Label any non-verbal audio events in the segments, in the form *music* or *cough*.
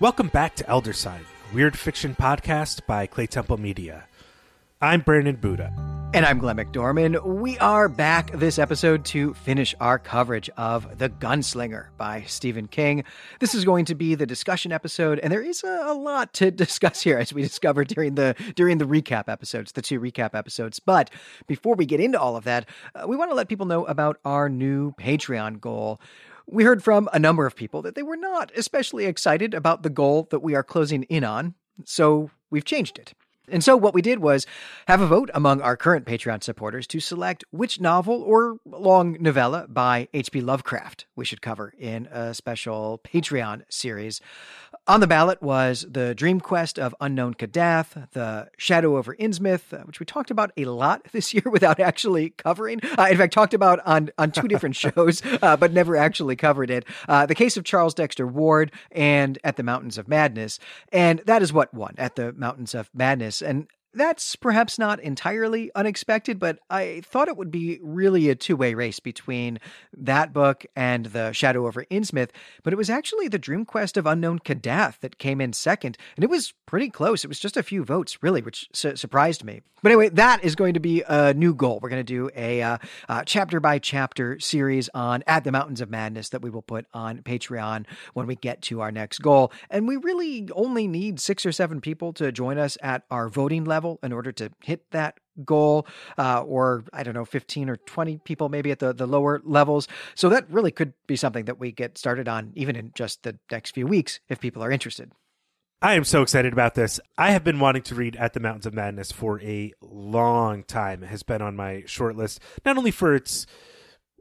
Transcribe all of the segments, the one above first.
Welcome back to Elder Sign, weird fiction podcast by Claytemple Media. I'm Brandon Buddha. And I'm Glenn McDorman. We are back this episode to finish our coverage of The Gunslinger by Stephen King. This is going to be the discussion episode, and there is a, a lot to *laughs* discuss here as we discovered during the during the recap episodes, the two recap episodes. But before we get into all of that, uh, we want to let people know about our new Patreon goal. We heard from a number of people that they were not especially excited about the goal that we are closing in on, so we've changed it. And so what we did was have a vote among our current Patreon supporters to select which novel or long novella by H.P. Lovecraft we should cover in a special Patreon series. On the ballot was The Dream Quest of Unknown Kadath, The Shadow over Innsmouth, uh, which we talked about a lot *laughs* this year without actually covering. Uh, in fact, talked about on, on two different *laughs* shows, uh, but never actually covered it. Uh, the Case of Charles Dexter Ward and At the Mountains of Madness. And that is what won, At the Mountains of Madness. And that's perhaps not entirely unexpected, but I thought it would be really a two way race between that book and The Shadow over Innsmouth. But it was actually The Dream Quest of Unknown Kadath that came in second, and it was pretty close. It was just a few votes, really, which su- surprised me. But anyway, that is going to be a new goal. We're going to do a uh, uh, chapter by chapter series on At the Mountains of Madness that we will put on Patreon when we get to our next goal. And we really only need six or seven people to join us at our voting level in order to hit that goal, uh, or I don't know, 15 or 20 people maybe at the, the lower levels. So that really could be something that we get started on even in just the next few weeks if people are interested. I am so excited about this. I have been wanting to read At the Mountains of Madness for a long time. It has been on my short list, not only for its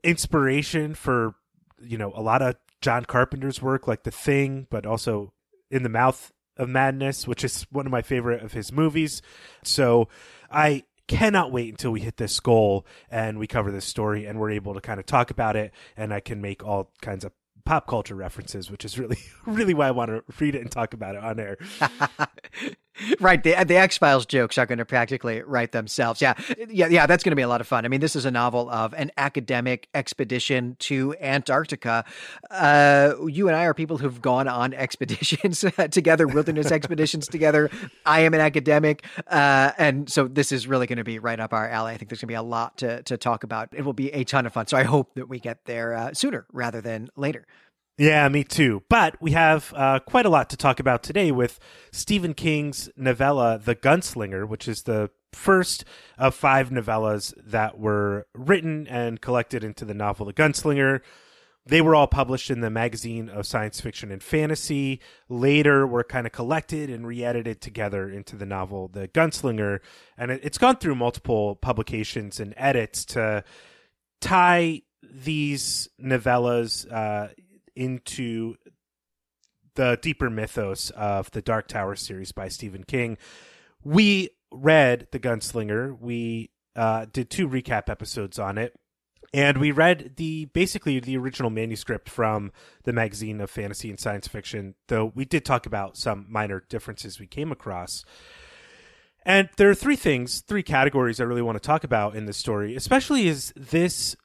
inspiration for, you know, a lot of John Carpenter's work like The Thing, but also In the Mouth of Madness, which is one of my favorite of his movies. So I cannot wait until we hit this goal and we cover this story and we're able to kind of talk about it and I can make all kinds of pop culture references, which is really, *laughs* really why I want to read it and talk about it on air. *laughs* *laughs* right. The, the X Files jokes are going to practically write themselves. Yeah. Yeah. Yeah. That's going to be a lot of fun. I mean, this is a novel of an academic expedition to Antarctica. Uh, you and I are people who've gone on expeditions *laughs* together, wilderness expeditions together. I am an academic. Uh, and so this is really going to be right up our alley. I think there's going to be a lot to, to talk about. It will be a ton of fun. So I hope that we get there uh, sooner rather than later. Yeah, me too. But we have uh, quite a lot to talk about today with Stephen King's novella, The Gunslinger, which is the first of five novellas that were written and collected into the novel The Gunslinger. They were all published in the magazine of science fiction and fantasy. Later, were kind of collected and re edited together into the novel The Gunslinger. And it, it's gone through multiple publications and edits to tie these novellas. Uh, into the deeper mythos of the Dark Tower series by Stephen King. We read The Gunslinger. We uh, did two recap episodes on it. And we read the basically the original manuscript from the magazine of fantasy and science fiction, though we did talk about some minor differences we came across. And there are three things, three categories I really want to talk about in this story, especially as this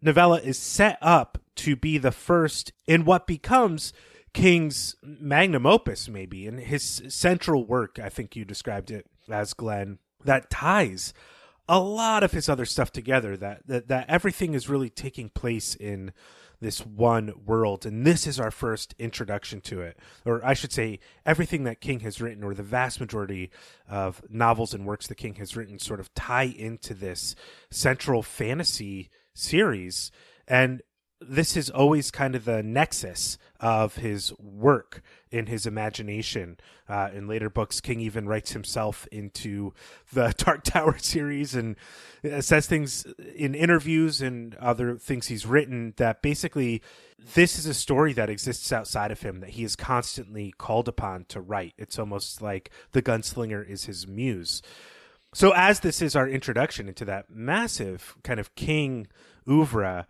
novella is set up to be the first in what becomes King's magnum opus, maybe, in his central work. I think you described it as Glenn, that ties a lot of his other stuff together. That that, that everything is really taking place in this one world, and this is our first introduction to it, or I should say, everything that King has written, or the vast majority of novels and works that King has written, sort of tie into this central fantasy series, and this is always kind of the nexus of his work in his imagination. Uh, in later books, King even writes himself into the *laughs* Dark Tower series and uh, says things in interviews and other things he's written that basically this is a story that exists outside of him that he is constantly called upon to write. It's almost like the gunslinger is his muse. So, as this is our introduction into that massive kind of King oeuvre,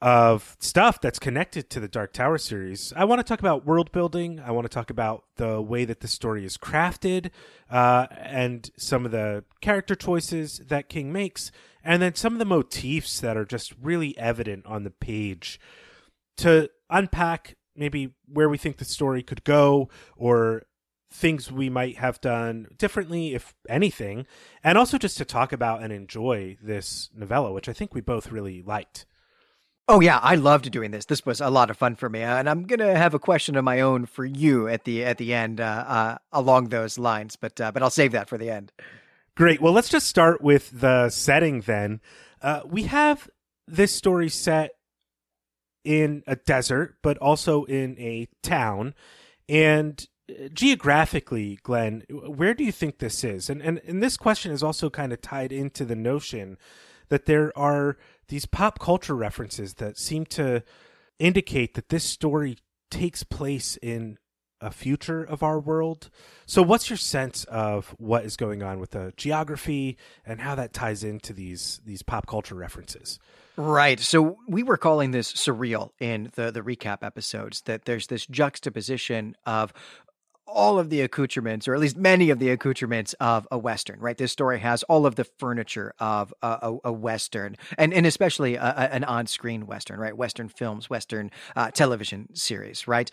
of stuff that's connected to the Dark Tower series. I want to talk about world building. I want to talk about the way that the story is crafted, uh, and some of the character choices that King makes, and then some of the motifs that are just really evident on the page. To unpack maybe where we think the story could go or things we might have done differently, if anything, and also just to talk about and enjoy this novella, which I think we both really liked. Oh yeah, I loved doing this. This was a lot of fun for me, and I'm gonna have a question of my own for you at the at the end uh, uh, along those lines, but uh, but I'll save that for the end. Great. Well, let's just start with the setting then. Uh, we have this story set in a desert, but also in a town, and geographically, Glenn, where do you think this is? And, and and this question is also kind of tied into the notion that there are these pop culture references that seem to indicate that this story takes place in a future of our world. So what's your sense of what is going on with the geography and how that ties into these these pop culture references? Right. So we were calling this surreal in the the recap episodes that there's this juxtaposition of all of the accoutrements, or at least many of the accoutrements of a Western, right? This story has all of the furniture of a, a, a Western, and, and especially a, an on screen Western, right? Western films, Western uh, television series, right?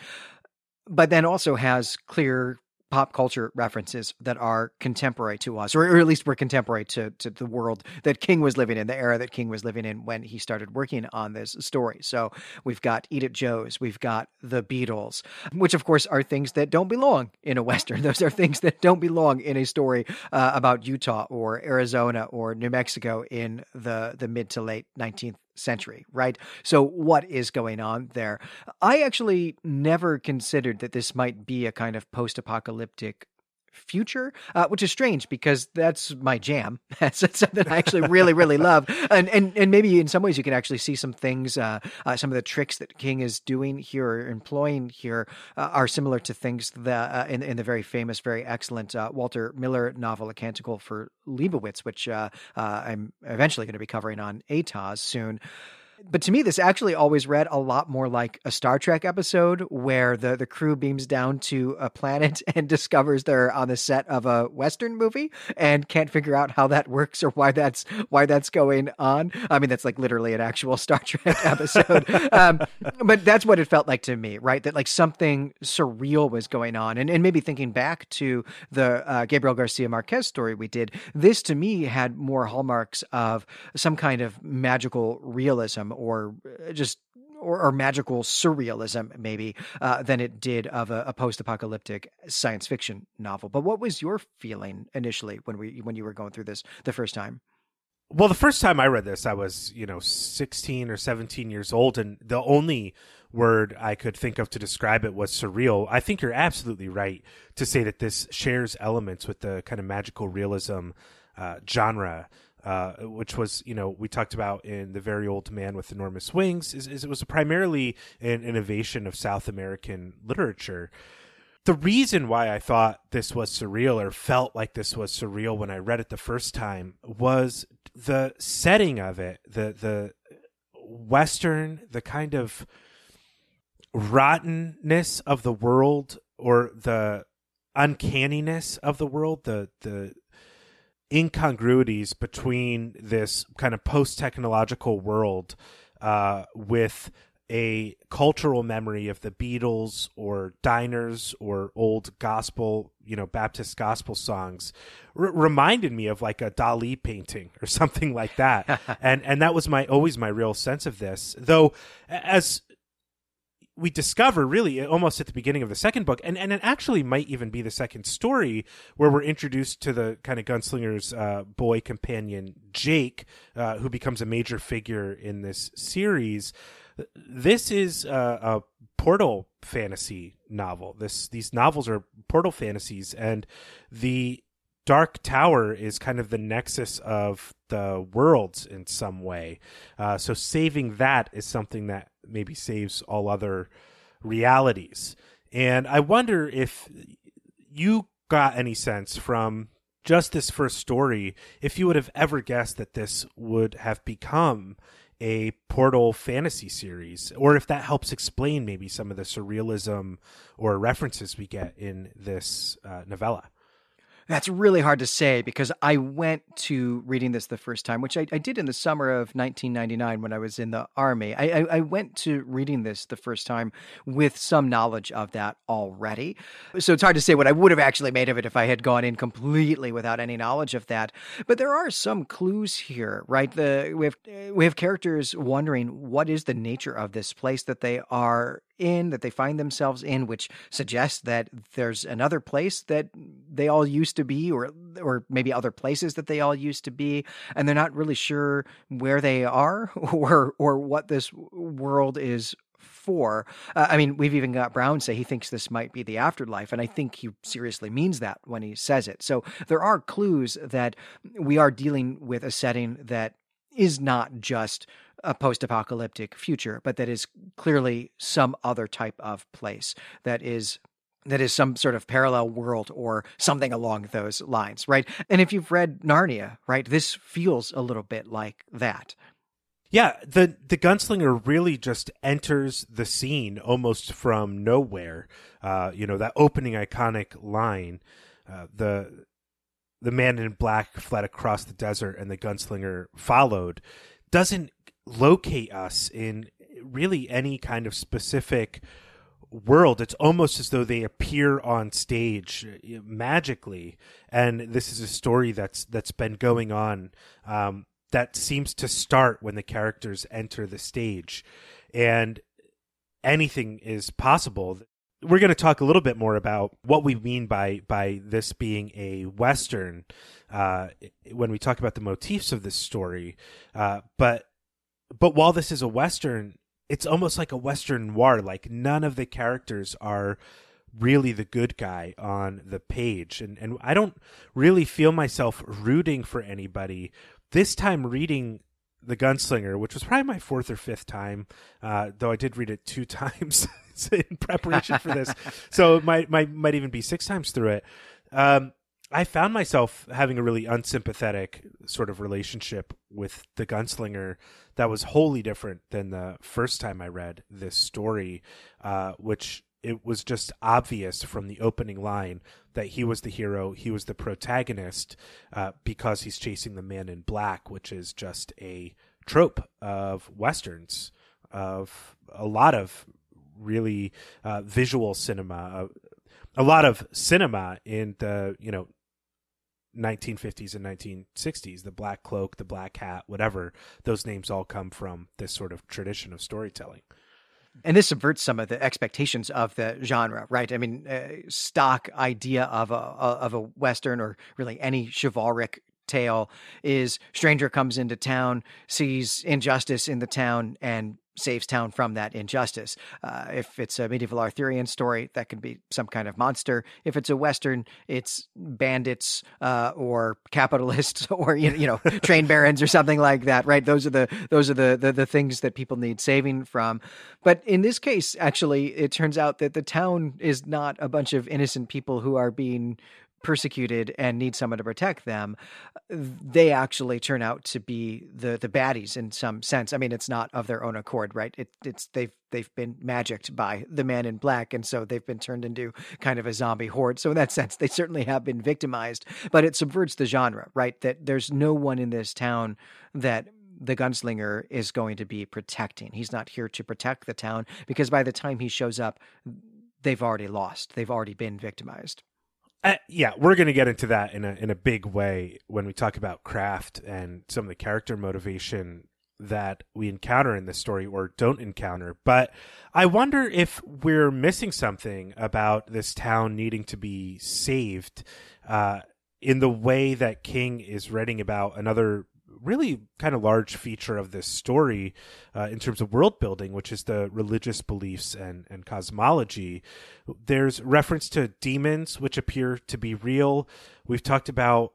But then also has clear pop culture references that are contemporary to us, or, at least were contemporary to, to the world that King was living in, the era that King was living in when he started working on this story. So we've got Eat It Joe's, we've got the Beatles, which of course are things that don't belong in a Western. *laughs* Those are things that don't belong in a story uh, about Utah or Arizona or New Mexico in the, the mid to late 19th century, right? So, what is going on there? I actually never considered that this might be a kind of post apocalyptic future, uh, which is strange because that's my jam. *laughs* That's, something I actually really, really love. And, and and maybe in some ways you can actually see some things, uh, uh, some of the tricks that King is doing here or employing here uh, are similar to things that uh, in, in the very famous, very excellent uh, Walter Miller novel, A Canticle for Leibowitz, which I'm eventually going to be covering on ATOS soon. But to me, this actually always read a lot more like a Star Trek episode where the, the crew beams down to a planet *laughs* and discovers they're on the set of a Western movie and can't figure out how that works or why that's why that's going on. I mean, that's like literally an actual *laughs* Star Trek episode. um, but that's what it felt like to me, right? That like something surreal was going on. And, and maybe thinking back to the uh, Gabriel Garcia Marquez story we did, this to me had more hallmarks of some kind of magical realism or uh, just or, or, magical surrealism, maybe, uh, than it did of a, a, post-apocalyptic science fiction novel. But what was your feeling initially when we when you were going through this the first time? Well, the first time I read this, I was you know sixteen or seventeen years old, and the only word I could think of to describe it was surreal. I think you're absolutely right to say that this shares elements with the kind of magical realism uh, genre uh, which was you know we talked about in the very old man with enormous wings is, is it was primarily an innovation of south american literature. The reason why i thought this was surreal or felt like this was surreal when i read it the first time was the setting of it the the western the kind of rottenness of the world or the uncanniness of the world the the incongruities between this kind of post technological world uh, with a cultural memory of the Beatles or diners or old gospel, you know, Baptist gospel songs r- reminded me of like a Dali painting or *laughs* something like that. *laughs* and and that was my always my real sense of this. Though as we discover really almost at the beginning of the second book, and, and it actually might even be the second story where we're introduced to the kind of gunslinger's uh, boy companion, Jake, uh, who becomes a major figure in this series. This is a, a portal fantasy novel. This these novels are portal fantasies, and the Dark Tower is kind of the nexus of the worlds in some way. Uh, so saving that is something that maybe saves all other realities. And I wonder if you got any sense from just this first story if you would have ever guessed that this would have become a portal fantasy series or if that helps explain maybe some of the surrealism or references we get in this uh, novella That's really hard to say because I went to reading this the first time, which I, I did in the summer of 1999 when I was in the army. I, I, I, went to reading this the first time with some knowledge of that already. So it's hard to say what I would have actually made of it if I had gone in completely without any knowledge of that. But there are some clues here, right? The we have we have characters wondering what is the nature of this place that they are in that they find themselves in which suggests that there's another place that they all used to be or or maybe other places that they all used to be and they're not really sure where they are *laughs* or or what this world is for. Uh, I mean, we've even got Brown say he thinks this might be the afterlife, and I think he seriously means that when he says it. So there are clues that we are dealing with a setting that is not just a post apocalyptic future, but that is clearly some other type of place that is that is some sort of parallel world or something along those lines, right? And if you've read Narnia, right, this feels a little bit like that. Yeah, the the gunslinger really just enters the scene almost from nowhere. Uh, you know that opening iconic line, uh, the the man in black fled across the desert and the gunslinger followed, doesn't locate us in really any kind of specific world. It's almost as though they appear on stage uh, magically, and this is a story that's that's been going on um, that seems to start when the characters enter the stage, and anything is possible. We're going to talk a little bit more about what we mean by by this being a western uh, when we talk about the motifs of this story, uh, but but while this is a western, it's almost like a western noir. Like none of the characters are really the good guy on the page, and and I don't really feel myself rooting for anybody. This time reading the Gunslinger, which was probably my fourth or fifth time, uh, though I did read it two *laughs* times *laughs* in preparation for this, so it might might might even be six times through it. Um, I found myself having a really unsympathetic sort of relationship with the gunslinger that was wholly different than the first time I read this story, uh, which it was just obvious from the opening line that he was the hero, he was the protagonist, uh, because he's chasing the man in black, which is just a trope of westerns, of a lot of really uh, visual cinema, uh, a lot of cinema in the you know 1950s and 1960s the black cloak the black hat whatever those names all come from this sort of tradition of storytelling and this subverts some of the expectations of the genre, right? I mean, uh, stock idea of a of a western or really any chivalric tale is stranger comes into town, sees injustice in the town, and saves town from that injustice. Uh, if it's a medieval Arthurian story, that can be some kind of monster. If it's a Western, it's bandits uh, or capitalists *laughs* or you know, you know train barons or something like that. Right? Those are the those are the, the the things that people need saving from. But in this case, actually, it turns out that the town is not a bunch of innocent people who are being persecuted and need someone to protect them, they actually turn out to be the the baddies in some sense. I mean, it's not of their own accord, right? It, it's they've they've been magicked by the man in black, and so they've been turned into kind of a zombie horde. So in that *laughs* sense, they certainly have been victimized. But it subverts the genre, right? That there's no one in this town that the gunslinger is going to be protecting. He's not here to protect the town because by the time he shows up, they've already lost. They've already been victimized. Uh, yeah, we're going to get into that in a in a big way when we talk about craft and some of the character motivation that we encounter in this story or don't encounter. But I wonder if we're missing something about this town needing to be saved uh, in the way that King is writing about another really kind of large feature of this story uh, in terms of world building, which is the religious beliefs and, and cosmology. There's reference to demons, which appear to be real. We've talked about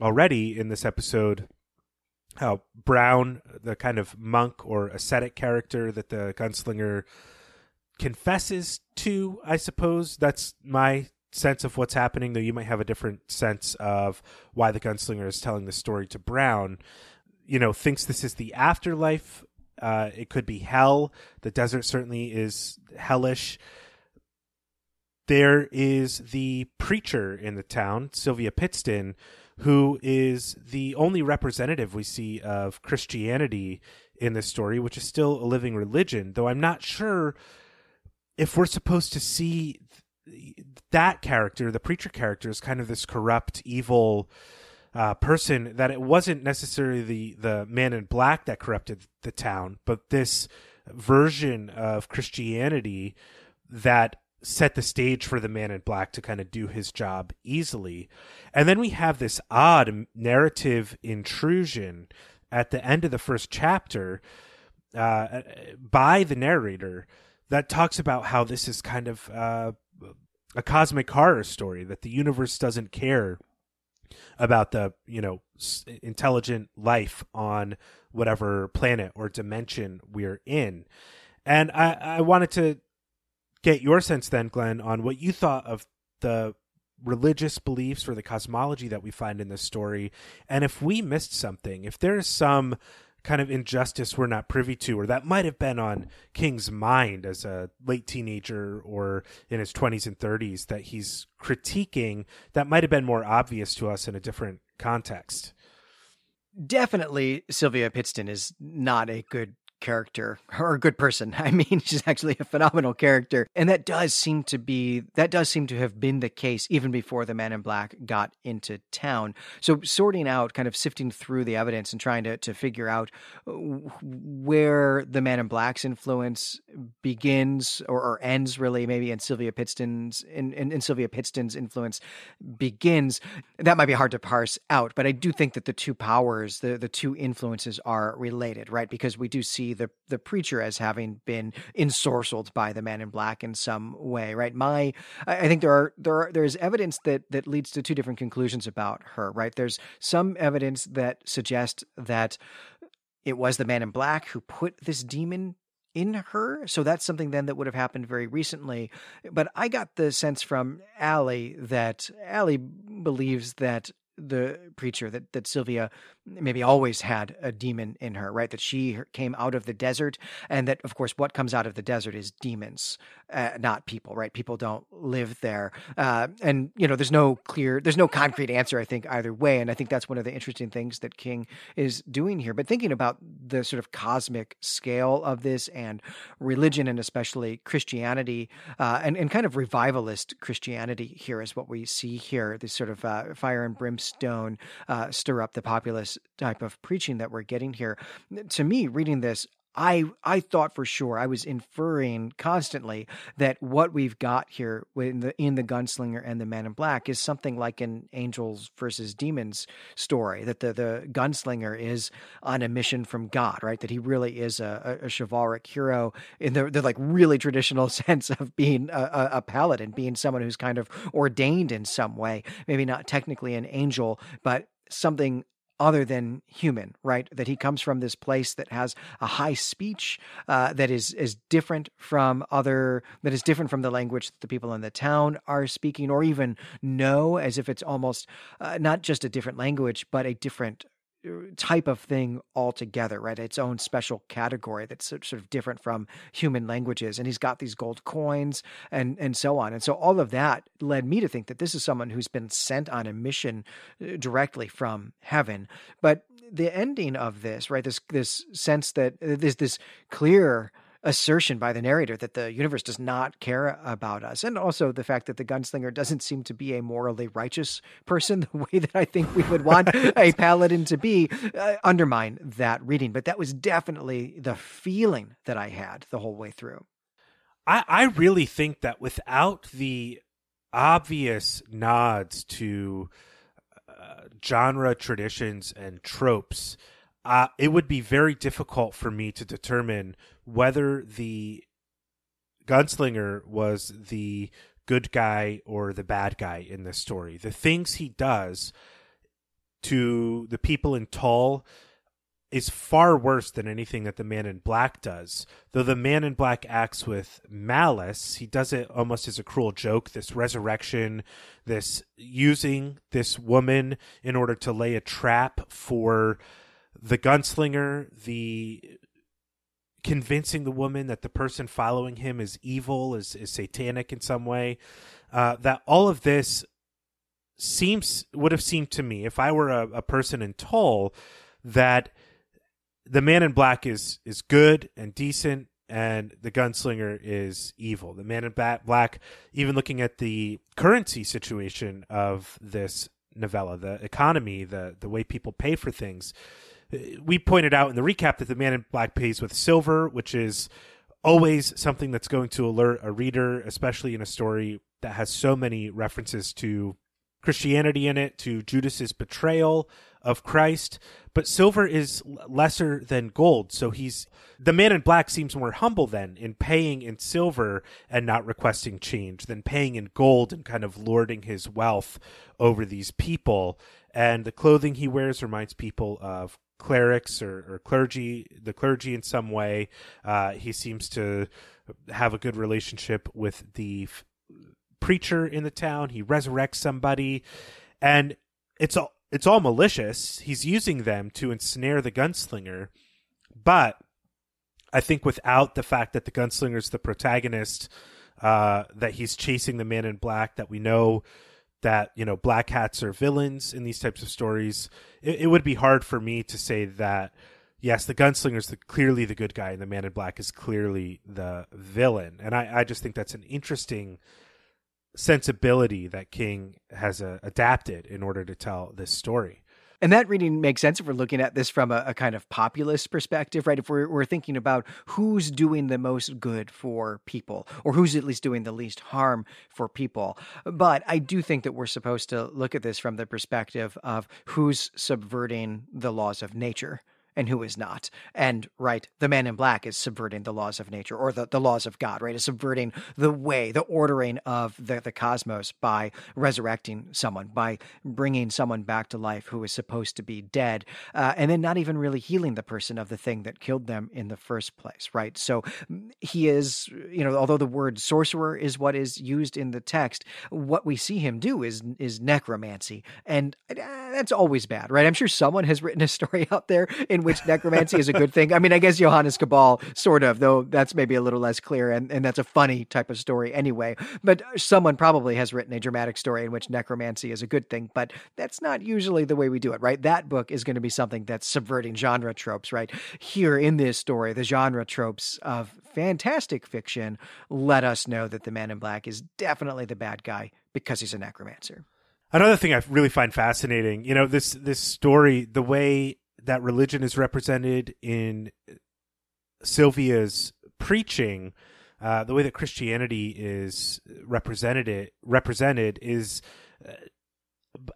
already in this episode how Brown, the kind of monk or ascetic character that the gunslinger confesses to, I suppose. That's my sense of what's happening, though you might have a different sense of why the gunslinger is telling the story to Brown. You know, thinks this is the afterlife. Uh, it could be hell. The desert certainly is hellish. there is the preacher in the town, Sylvia Pittston, who is the only representative we see of Christianity in this story, which is still a living religion, though I'm not sure if we're supposed to see that character, the preacher character, is kind of this corrupt, evil uh, person. That it wasn't necessarily the the man in black that corrupted the town, but this version of Christianity that set the stage for the man in black to kind of do his job easily. And then we have this odd narrative intrusion at the end of the first chapter uh, by the narrator that talks about how this is kind of uh, a cosmic horror story that the universe doesn't care about the you know intelligent life on whatever planet or dimension we're in. And i i wanted to get your sense then glenn on what you thought of the religious beliefs or the cosmology that we find in this story. And if we missed something if there is some kind of injustice we're not privy to, or that might have been on King's mind as a late teenager or in his 20s and 30s that he's critiquing that might have been more obvious to us in a different context. Definitely, Sylvia Pittston is not a good character or a good person. *laughs* I mean, she's actually a phenomenal character. And that does seem to be, that does seem to have been the case even before the man in black got into town. So sorting out, kind of sifting through the evidence and trying to, to figure out uh, where the man in black's influence begins or, or ends really maybe and Sylvia Pittston's in, in, in Sylvia Pittston's influence begins, that might be hard to parse out. But I do think that the two powers, the, the two influences are related, right? Because we do see the the preacher as having been ensorcelled by the man in black in some way, right? My, I think there are there are there's evidence that that leads to two different conclusions about her, right? There's some evidence that suggests that it was the man in black who put this demon in her. So that's something then that would have happened very recently. But I got the sense from Allie that Allie believes that the preacher that that Sylvia maybe always had a demon in her, right? That she came out of the desert, and that of course what comes out of the desert is demons, uh, not people, right? People don't live there, uh, and you know there's no clear, there's no concrete answer, I think either way, and I think that's one of the interesting things that King is doing here. But thinking about the sort of cosmic scale of this and religion, and especially Christianity, uh, and and kind of revivalist Christianity here is what we see here. This sort of uh, fire and brimstone uh, stir up the populace type of preaching that we're getting here. To me, reading this, I I thought for sure I was inferring constantly that what we've got here in the in the gunslinger and the man in black is something like an angels versus demons story that the the gunslinger is on a mission from God right that he really is a, a, chivalric hero in the, the like really traditional *laughs* sense of being a, a paladin being someone who's kind of ordained in some way maybe not technically an angel but something other than human, right? That he comes from this place that has a high speech uh, that is is different from other that is different from the language that the people in the town are speaking, or even know, as if it's almost uh, not just a different language, but a different type of thing altogether, right? Its own special category that's sort of different from human languages. And he's got these gold coins and and so on. And so all of that led me to think that this is someone who's been sent on a mission uh, directly from heaven. But the ending of this, right? This this sense that uh, there's this clear assertion by the narrator that the universe does not care about us. And also the fact that the gunslinger doesn't seem to be a morally righteous person, *laughs* the way that I think we would want a *laughs* paladin to be, uh, undermine that reading. But that was definitely the feeling that I had the whole way through. I, I really think that without the obvious nods to uh, genre traditions and tropes, uh, it would be very difficult for me to determine whether the gunslinger was the good guy or the bad guy in this story. The things he does to the people in Tull is far worse than anything that the man in black does. Though the man in black acts with malice, he does it almost as a cruel joke this resurrection, this using this woman in order to lay a trap for the gunslinger, the convincing the woman that the person following him is evil, is, is satanic in some way. Uh, that all of this seems would have seemed to me if I were a, a person in Tull that the man in black is is good and decent and the gunslinger is evil. The man in black, even looking at the currency situation of this novella, the economy, the the way people pay for things. We pointed out in the recap that the man in black pays with silver, which is always something that's going to alert a reader, especially in a story that has so many references to Christianity in it, to Judas's betrayal of Christ. But silver is lesser than gold, so he's the man in black seems more humble then in paying in silver and not requesting change than paying in gold and kind of lording his wealth over these people. And the clothing he wears reminds people of clerics or, or clergy, the clergy in some way. Uh, he seems to have a good relationship with the f- preacher in the town. He resurrects somebody, and it's all it's all malicious. He's using them to ensnare the gunslinger, but I think without the fact that the gunslinger's the protagonist, uh, that he's chasing the man in black, that we know that you know black hats are villains in these types of stories, it, it would be hard for me to say that yes, the gunslinger's the, clearly the good guy, and the man in black is clearly the villain. And I, I just think that's an interesting sensibility that King has uh, adapted in order to tell this story. And that reading makes sense if we're looking at this from a, a kind of populist perspective, right? If we're, we're thinking about who's doing the most good for people, or who's at least doing the least harm for people. But I do think that we're supposed to look at this from the perspective of who's subverting the laws of nature and who is not. And right, the man in black is subverting the laws of nature or the, the laws of God, right? Is subverting the way, the ordering of the, the cosmos by resurrecting someone, by bringing someone back to life who is supposed to be dead, uh, and then not even really healing the person of the thing that killed them in the first place, right? So mm, he is, you know, although the word sorcerer is what is used in the text, what we see him do is is necromancy, and uh, that's always bad, right? I'm sure someone has written a *laughs* story out there in in which necromancy is a good thing. I mean, I guess Johannes Cabal sort of, though that's maybe a little less clear, and, and that's a funny type of story anyway. But someone probably has written a dramatic story in which necromancy is a good thing, but that's not usually the way we do it, right? That book is going to be something that's subverting genre tropes, right? Here in this story, the genre tropes of fantastic fiction let us know that the man in black is definitely the bad guy because he's a necromancer. Another thing I really find fascinating, you know, this this story, the way that religion is represented in Sylvia's preaching, uh, the way that Christianity is represented represented is uh,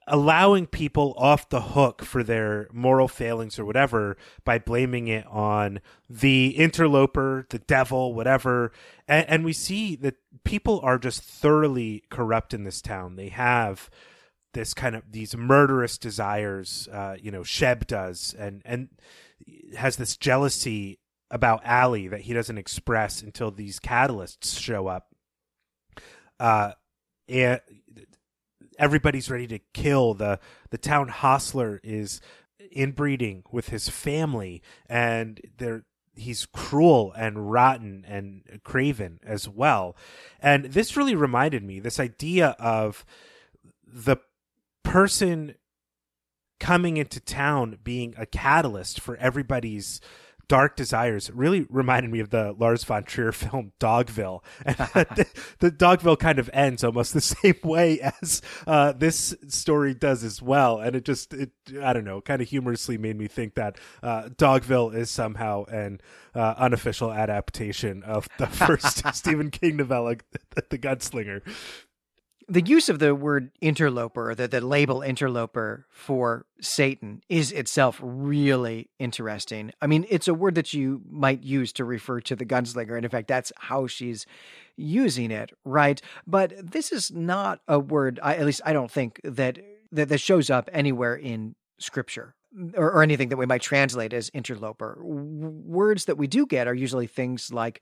allowing people off the hook for their moral failings or whatever by blaming it on the interloper, the devil, whatever. And, and we see that people are just thoroughly corrupt in this town. They have this kind of these murderous desires uh, you know sheb does and and has this jealousy about Allie that he doesn't express until these catalysts show up. Uh and everybody's ready to kill. The the town hostler is inbreeding with his family and they're he's cruel and rotten and craven as well. And this really reminded me this idea of the person coming into town being a catalyst for everybody's dark desires really reminded me of the Lars von Trier film Dogville. *laughs* And *laughs* the, the, Dogville kind of ends almost the *laughs* same way as uh, this story does as well. And it just, it, I don't know, kind of humorously made me think that uh, Dogville is somehow an uh, unofficial adaptation of the first Stephen King novella, The Gunslinger the use of the word interloper, the, the label interloper for Satan is itself really interesting. I mean, it's a word that you might use to refer to the gunslinger. And in fact, that's how she's using it, right? But this is not a word, I, at least I don't think, that, that, that shows up anywhere in scripture. Or, or anything that we might translate as interloper. W- words that we do get are usually things like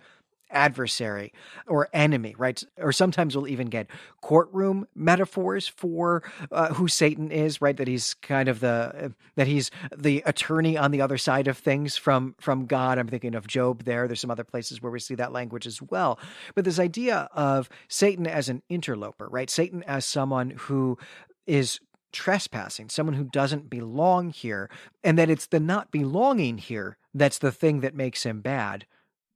adversary or enemy, right? Or sometimes we'll even get courtroom metaphors for uh, who Satan is, right? That he's kind of the that he's the attorney on the other side of things from from God. I'm thinking of Job there. There's some other places where we see that language as well. But this idea of Satan as an interloper, right? Satan as someone who is trespassing, someone who doesn't belong here, and that it's the not belonging here that's the thing that makes him bad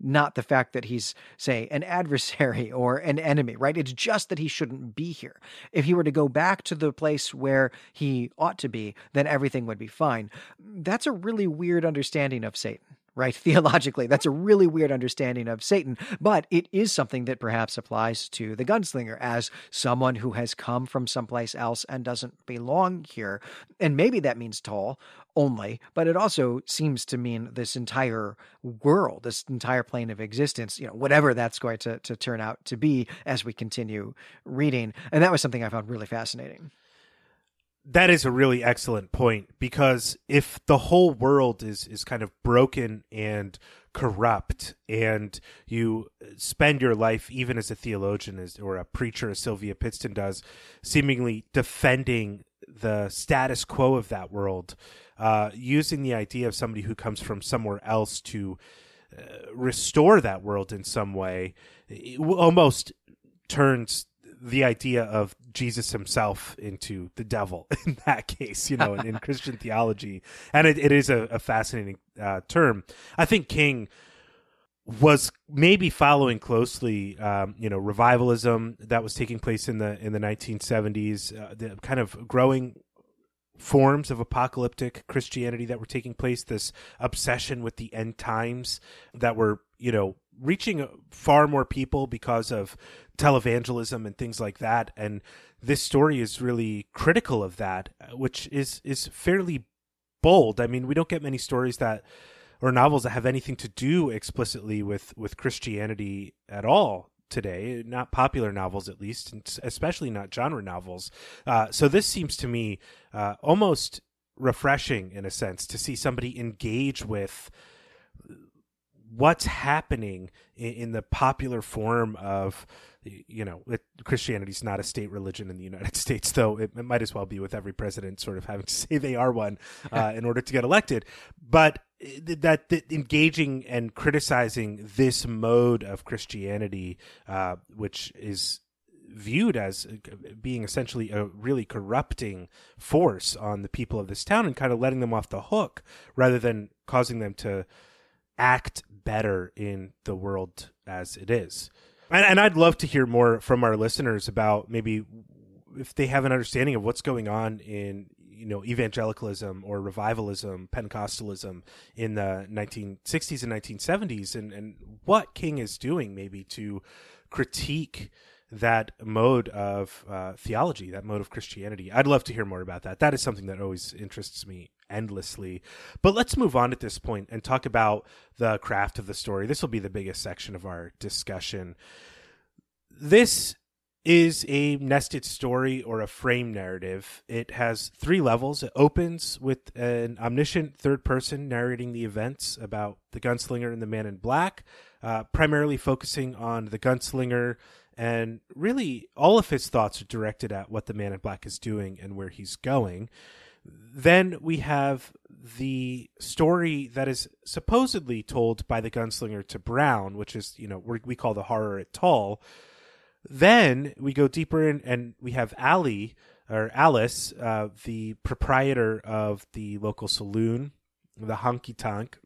not the fact that he's, say, an adversary *laughs* or an enemy, right? It's just that he shouldn't be here. If he were to go back to the place where he ought to be, then everything would be fine. That's a really weird understanding of Satan right? *laughs* Theologically, that's a really weird understanding of Satan, but it is something that perhaps applies to the gunslinger as someone who has come from someplace else and doesn't belong here. And maybe that means Tull only, but it also seems to mean this entire world, this entire plane of existence, you know, whatever that's going to, to turn out to be as we continue reading. And that was something I found really fascinating that is a really excellent point because if the whole world is is kind of broken and corrupt and you spend your life even as a theologian as, or a preacher as Sylvia Pittston does seemingly defending the status quo of that world uh, using the idea of somebody who comes from somewhere else to uh, restore that world in some way almost turns the idea of Jesus himself into the devil *laughs* in that case, you know, in, in Christian theology. And it, it is a, a fascinating uh, term. I think King was maybe following closely, um, you know, revivalism that was taking place in the in the 1970s, uh, the kind of growing forms of apocalyptic Christianity that were taking place, this obsession with the end times that were, you know, reaching far more people because of televangelism and things like that. And this story is really critical of that, which is is fairly bold. I mean, we don't get many stories that or novels that have anything to do explicitly with with Christianity at all today. Not popular novels, at least, and especially not genre novels. Uh, so this seems to me uh, almost refreshing in a sense to see somebody engage with what's happening in, in the popular form of you know, it, Christianity's not a state religion in the United *laughs* States, though it, it, might as well be with every president sort of having *laughs* to say they are one uh, *laughs* in order to get elected. But that, that, engaging and criticizing this mode of Christianity, uh, which is viewed as being essentially a really corrupting force on the people of this town and kind of letting them off the hook rather than causing them to act better in the world as it is. And, and I'd love to hear more from our listeners about maybe if they have an understanding of what's going on in you know evangelicalism or revivalism pentecostalism in the 1960s and 1970s and, and what king is doing maybe to critique that mode of uh, theology that mode of christianity. I'd love to hear more about that. That is something that always interests me endlessly. But let's move on at this point and talk about the craft of the story. This will be the biggest section of our discussion. This is a nested story or a frame narrative. It has three levels. It opens with an omniscient third person narrating the events about the gunslinger and the man in black, uh, primarily focusing on the gunslinger. And really, all of his thoughts are directed at what the man in black is doing and where he's going. Then we have the story that is supposedly told by the gunslinger to Brown, which is, you know, we call the horror at Tull. Then we go deeper in and we have Allie or Alice, uh, the proprietor of the local saloon, the Honky Tonk,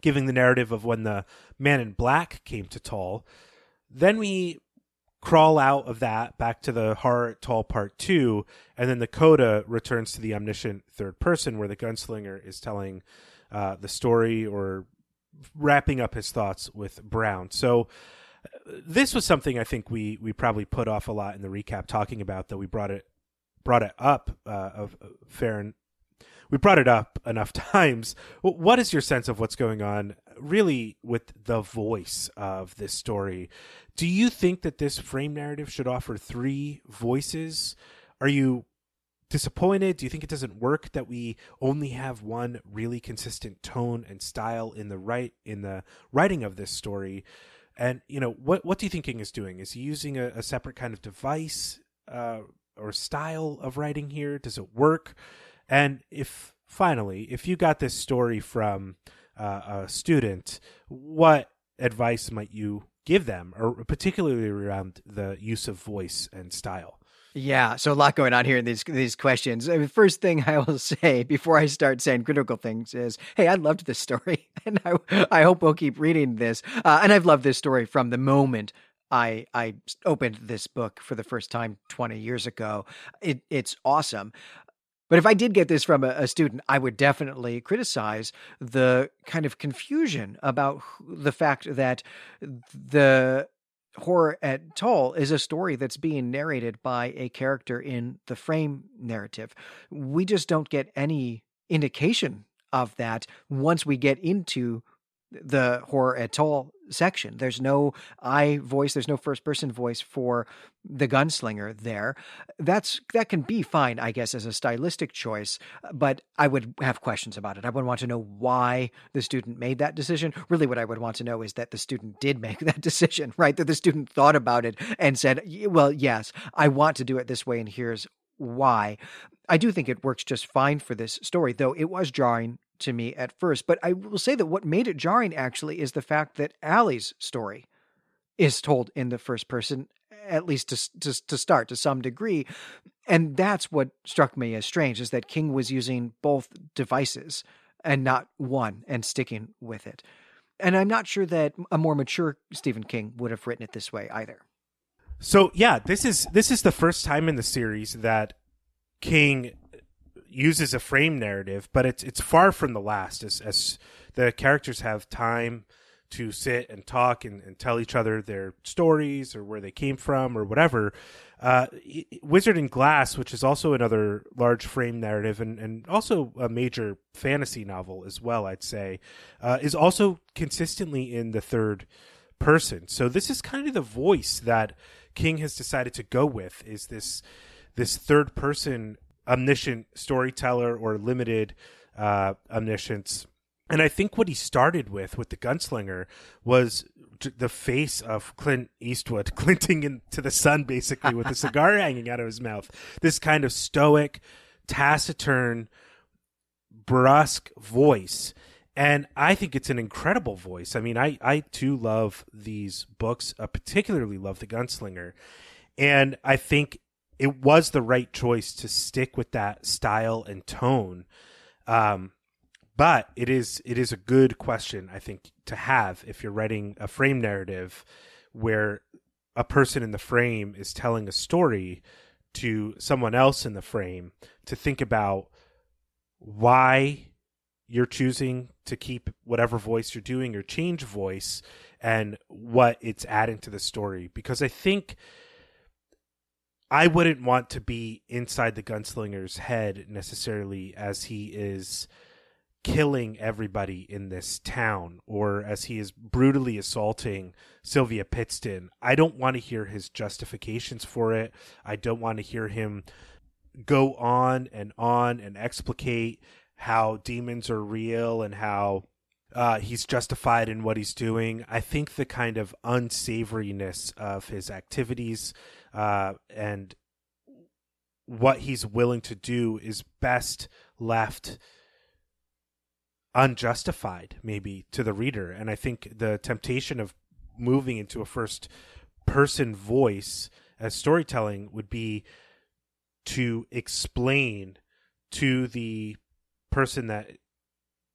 giving the narrative of when the man in black came to Tull. Then we crawl out of that back to the horror Tull part two, and then the coda returns to the omniscient third person, where the gunslinger is telling uh, the story or wrapping up his thoughts with Brown. So uh, this was something I think we we probably put off a lot in the recap talking about, that we brought it brought it up uh, of uh, fair and we brought it up enough *laughs* times. What is your sense of what's going on, really, with the voice of this story? Do you think that this frame narrative should offer three voices? Are you disappointed? Do you think it doesn't work that we only have one really consistent tone and style in the right in the writing of this story? And you know, what what do you think King is doing? Is he using a, a separate kind of device uh, or style of writing here? Does it work? And if finally, if you got this story from uh, a student, what advice might you give them, or particularly around the use of voice and style? Yeah, so a lot going on here in these these questions. I mean, first thing *laughs* I will say before I start saying critical things is, hey, I loved this story, *laughs* and I I hope we'll keep reading this. Uh, and I've loved this story from the moment I I opened this book for the first time 20 years ago. It it's awesome. But if I did get this from a, a, student, I would definitely criticize the kind of confusion about the fact that the Horror at Tull is a story that's being narrated by a character in the frame narrative. We just don't get any indication of that once we get into the horror at Tull section. There's no I voice, there's no first person voice for the gunslinger there. That's that can be fine, I guess, as a stylistic choice, but I would have questions about it. I would want to know why the student made that decision. Really what I would want to know is that the student did make *laughs* that decision, right? That the student thought about it and said, "Well, yes, I want to do it this way and here's why." I do think it works just fine for this story, though it was jarring to me at first. But I will say that what made it jarring actually is the fact that Allie's story is told in the first person, at least to, to, to start to some degree. And that's what struck me as strange is that King was using both devices and not one and sticking with it. And I'm not sure that a more mature Stephen King would have written it this way either. So yeah, this is this is the first time in the series that King uses a frame narrative, but it's it's far from the last. As as the characters have time to sit and talk and, and tell each other their stories or where they came from or whatever. Uh, Wizard and Glass, which is also another large frame narrative and, and also a major fantasy novel as well, I'd say, uh, is also consistently in the third person. So this is kind of the voice that King has decided to go with. Is this this third person omniscient storyteller or limited uh, omniscience. And I think what he started with with the gunslinger was the face of Clint Eastwood *laughs* glinting into the sun, basically with a cigar *laughs* hanging out of his mouth. This kind of stoic, taciturn, brusque voice. And I think it's an incredible voice. I mean, I, I too love these books, I particularly love The Gunslinger. And I think it was the right choice to stick with that style and tone. Um, but it is it is a good question I think to have if you're writing a frame narrative where a person in the frame is telling a story to someone else in the frame to think about why you're choosing to keep whatever voice you're doing or change voice and what it's adding to the story because I think I wouldn't want to be inside the gunslinger's head necessarily as he is killing everybody in this town or as he is brutally assaulting Sylvia Pittston. I don't want to hear his justifications for it. I don't want to hear him go on and on and explicate how demons are real and how uh, he's justified in what he's doing. I think the kind of unsavoriness of his activities uh, and what he's willing to do is best left unjustified maybe to the reader. And i think the temptation of moving into a first person voice as storytelling would be to explain to the person that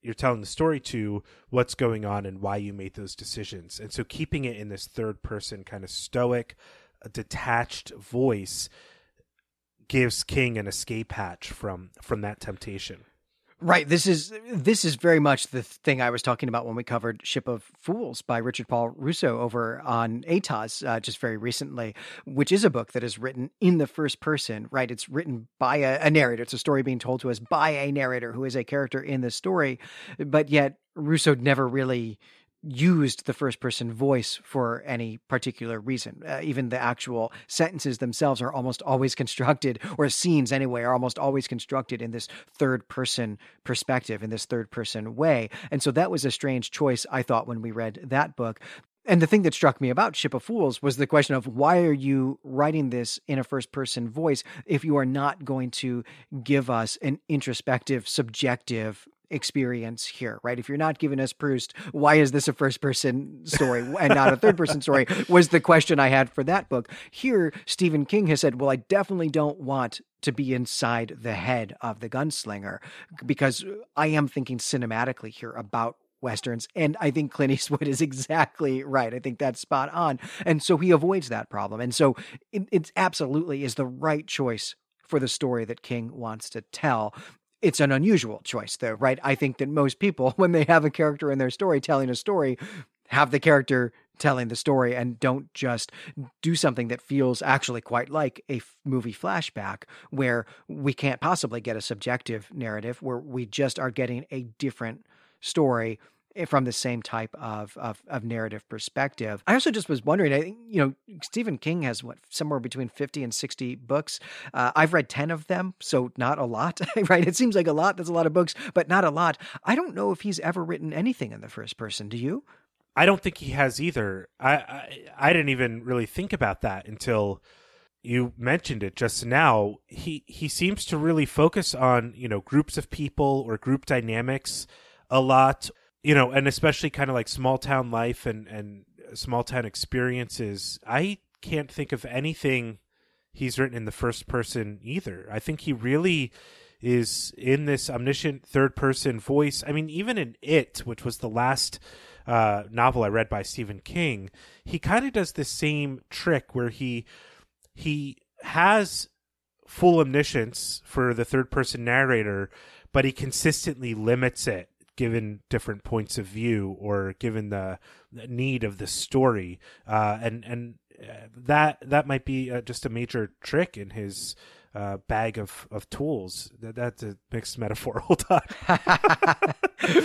you're telling the story to what's going on and why you made those decisions. And so keeping it in this third person kind of stoic detached voice gives King an escape hatch from from that temptation. Right. This is this is very much the thing I was talking about when we covered Ship of Fools by Richard Paul Russo over on ATOS uh, just very recently, which is a book that is written in the first person. Right. It's written by a, a narrator. It's a story being told to us by a narrator who is a character in the story, but yet Russo never really used the first person voice for any particular reason. Uh, even the actual sentences themselves are almost always *laughs* constructed, or scenes anyway, are almost always constructed in this third person perspective, in this third person way. And so that was a strange choice, I thought, when we read that book. and the thing that struck me about Ship of Fools was the question of why are you writing this in a first person voice if you are not going to give us an introspective, subjective experience here, right? If you're not giving us Proust, why is this a first person story and not a third person story? Was the question I had for that book. Here, Stephen King has said, well, I definitely don't want to be inside the head of the gunslinger because I am thinking cinematically here about westerns and i think clint eastwood is *laughs* exactly right i think that's spot on and so he avoids that problem and so it, it absolutely is the right choice for the story that king wants to tell it's an unusual choice though right? I think that most people *laughs* when they have a character in their story telling a story have the character telling the story and don't just do something that feels actually quite like a f- movie flashback where we can't possibly get a subjective narrative where we just are getting a different story from the same type of, of, of narrative perspective. I also just was wondering. I think you know Stephen King has what somewhere between fifty and sixty books. Uh, I've read ten of them, so not a lot, *laughs* right? It seems like a lot. That's a lot of books, but not a lot. I don't know if he's ever written anything in the first person. Do you? I don't think he has either. I, I I didn't even really think about that until you mentioned it just now. He he seems to really focus on you know groups of people or group dynamics a lot. You know, and especially kind of like small town life and and small town experiences. I can't think of anything he's written in the first person either. I think he really is in this omniscient third person voice. I mean, even in It, which was the last uh, novel I read by Stephen King, he kind of does the same trick where he he has full omniscience for the third person narrator, but he consistently limits it given different points of view or given the, need of the story, uh, and and uh, that that might be uh, just a major trick in his uh, bag of, of tools. That, that's a mixed metaphor. Hold on.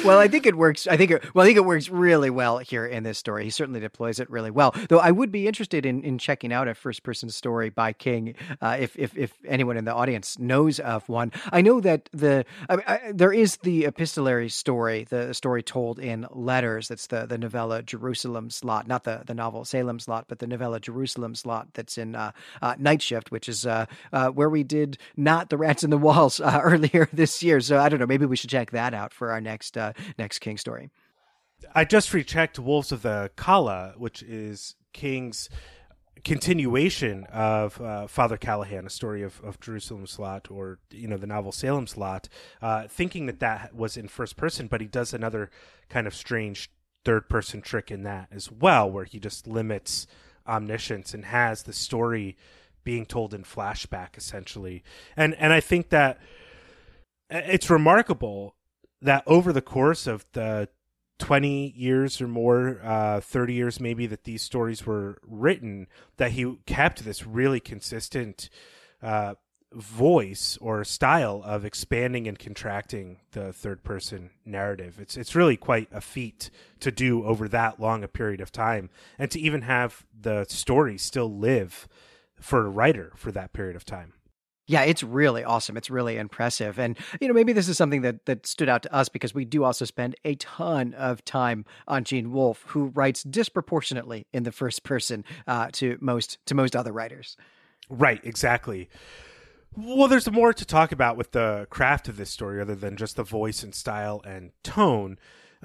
well, I think it works. I think it, well, I think it works really well here in this story. He certainly deploys it really well. Though I would be interested in, in checking out a first person story by King uh, if, if if anyone in the audience knows of one. I know that the I, I, there is the epistolary story, the story told in letters. That's the the novella Jerusalem's Lot, not the the novel Salem's Lot, but the novella Jerusalem's Lot. That's in uh, uh Night Shift, which is uh, uh, where we did not the Rats in the Walls *laughs* earlier this year. So I don't know. Maybe we should check that out for our next uh, next King story. I just rechecked Wolves of the Calla, which is King's continuation of uh, Father Callahan, a story of, of Jerusalem's Lot, or you know the novel Salem's Lot, uh, thinking that that was in first person, but he does another kind of strange third person trick in that as well, where he just limits omniscience and has the story being told in flashback essentially, and and I think that it's remarkable that over the course of the 20 years or more, uh, 30 years maybe, that these stories were written, that he kept this really consistent uh, voice or style of expanding and contracting the third person narrative. It's it's really quite a feat to do over that long a period of time and to even have the story still live for a writer for that period of time. Yeah, it's really awesome. It's really impressive. And, you know, maybe this is something that, that stood out to us because we do also spend a ton of time on Gene Wolfe, who writes disproportionately in the first person uh, to most to most other writers. Right, exactly. Well, there's more to talk about with the craft of this story other than just the voice and style and tone.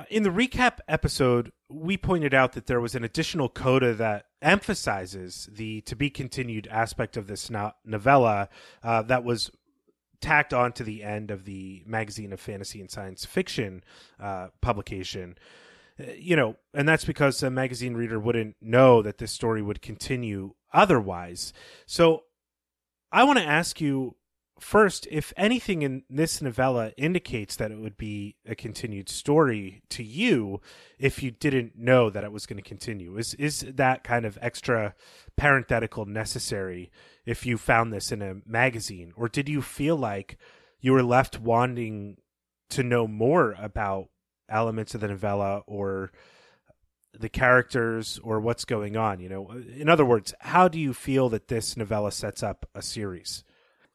In the recap episode, we pointed out that there was an additional coda that emphasizes the to be continued aspect of this no- novella uh, that was tacked on to the end of the magazine of fantasy and science fiction uh, publication. Uh, you know, and that's because a magazine reader wouldn't know that this story would continue otherwise. So I want to ask you first, if anything in this novella indicates that it would be a continued story to you, if you didn't know that it was going to continue, is is that kind of extra parenthetical necessary if you found this in a magazine, or did you feel like you were left wanting to know more about elements of the novella or the characters or what's going on you know? In other words how do you feel that this novella sets up a series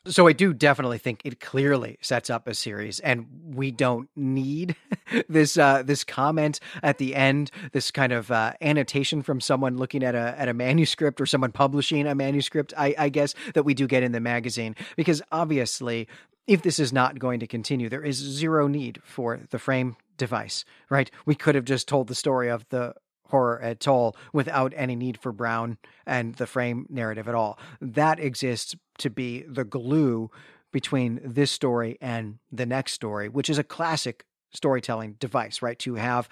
So I do definitely think it clearly sets up a series, and we don't need *laughs* this uh, this comment at the end, this kind of uh, annotation from someone looking at a at a manuscript or someone publishing a manuscript. I, I guess that we do get in the magazine because obviously, if this is not going to continue, there is zero need for the frame device, right? We could have just told the story of the horror at Tull without any need for Brown and the frame narrative at all. That exists to be the glue between this story and the next story, which is a classic storytelling device, right? To have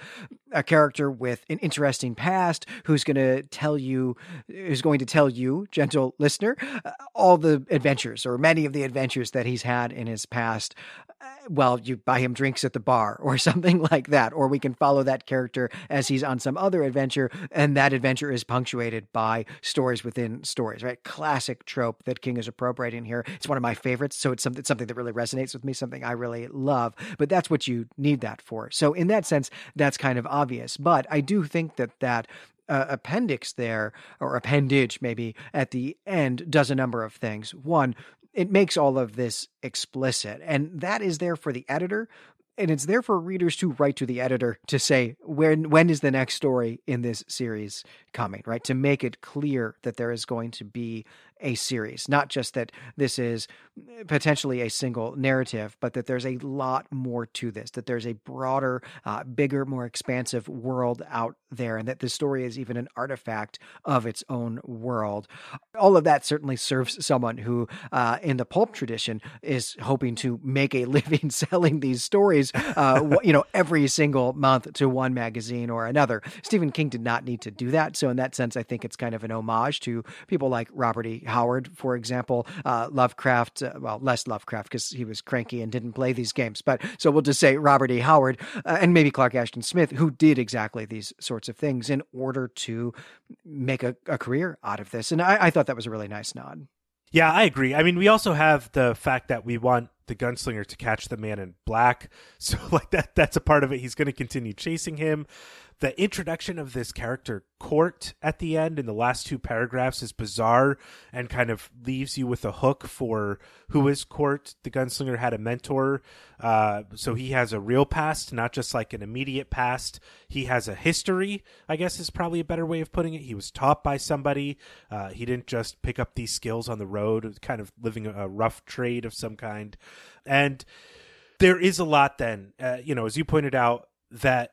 a character with an interesting past who's going to tell you, who's going to tell you, gentle listener, uh, all the adventures or many of the adventures that he's had in his past. Uh, well, you buy him drinks at the bar or *laughs* something like that. Or we can follow that character as he's on some other adventure, and that adventure is punctuated by stories within stories, right? Classic trope that King is appropriating here. It's one of my favorites. So it's something, something that really resonates with me, something I really love. But that's what you need that for. So, in that sense, that's kind of obvious. But I do think that that uh, appendix there, or appendage maybe, at the end does a number of things. One, it makes all of this explicit, and that is there for the editor. And it's there for readers to write to the editor to say when when is the next story in this series coming, right? To make it clear that there is going to be a series, not just that this is potentially a single narrative, but that there's a lot more to this, that there's a broader, uh, bigger, more expansive world out there, and that the story is even an artifact of its own world. All of that certainly serves someone who, uh, in the pulp tradition, is hoping to make a *laughs* living selling these stories, uh, you know, every single month to one magazine or another. Stephen King did not need to do that. So, in that sense, I think it's kind of an homage to people like Robert E. Howard, for example, uh, Lovecraft, uh, well, less Lovecraft because he was cranky and didn't play these games. But so we'll just say Robert E. Howard uh, and maybe Clark Ashton Smith, who did exactly these sorts of things in order to make a, a career out of this. And I, I thought that was a really nice nod. Yeah, I agree. I mean, we also have the fact that we want the gunslinger to catch the man in black. *laughs* So like that that's a part of it. He's going to continue chasing him the introduction of this character Cort at the end in the last two paragraphs is bizarre and kind of leaves you with a hook for who is Cort. The gunslinger had a mentor uh, so he has a real past not just like an immediate past. He has a history i guess is probably a better way of putting it. He was taught by somebody. Uh, he didn't just pick up these skills on the road kind of living a rough trade of some kind. And there is a lot then uh, you know as you pointed out that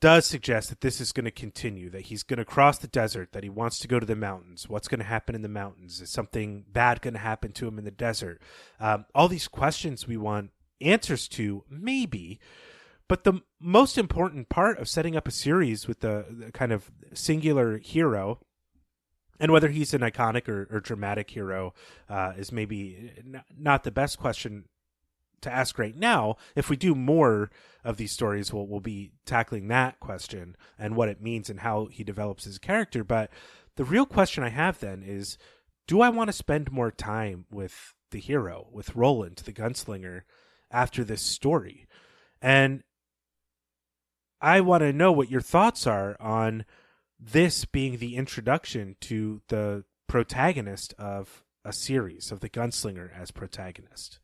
does suggest that this is going to continue, that he's going to cross the desert, that he wants to go to the mountains. What's going to happen in the mountains? Is something bad going to happen to him in the desert? Um, all these questions we want answers to, maybe. But the most important part of setting up a series with the, the kind of singular hero, and whether he's an iconic or, or dramatic hero, uh, is maybe not the best question to ask right now. If we do more of these stories, we'll we'll be tackling that question and what it means and how he develops his character. But the real question I have then is, do I want to spend more time with the hero, with Roland, the gunslinger, after this story? And I want to know what your thoughts are on this being the introduction to the protagonist of a series of the gunslinger as protagonist.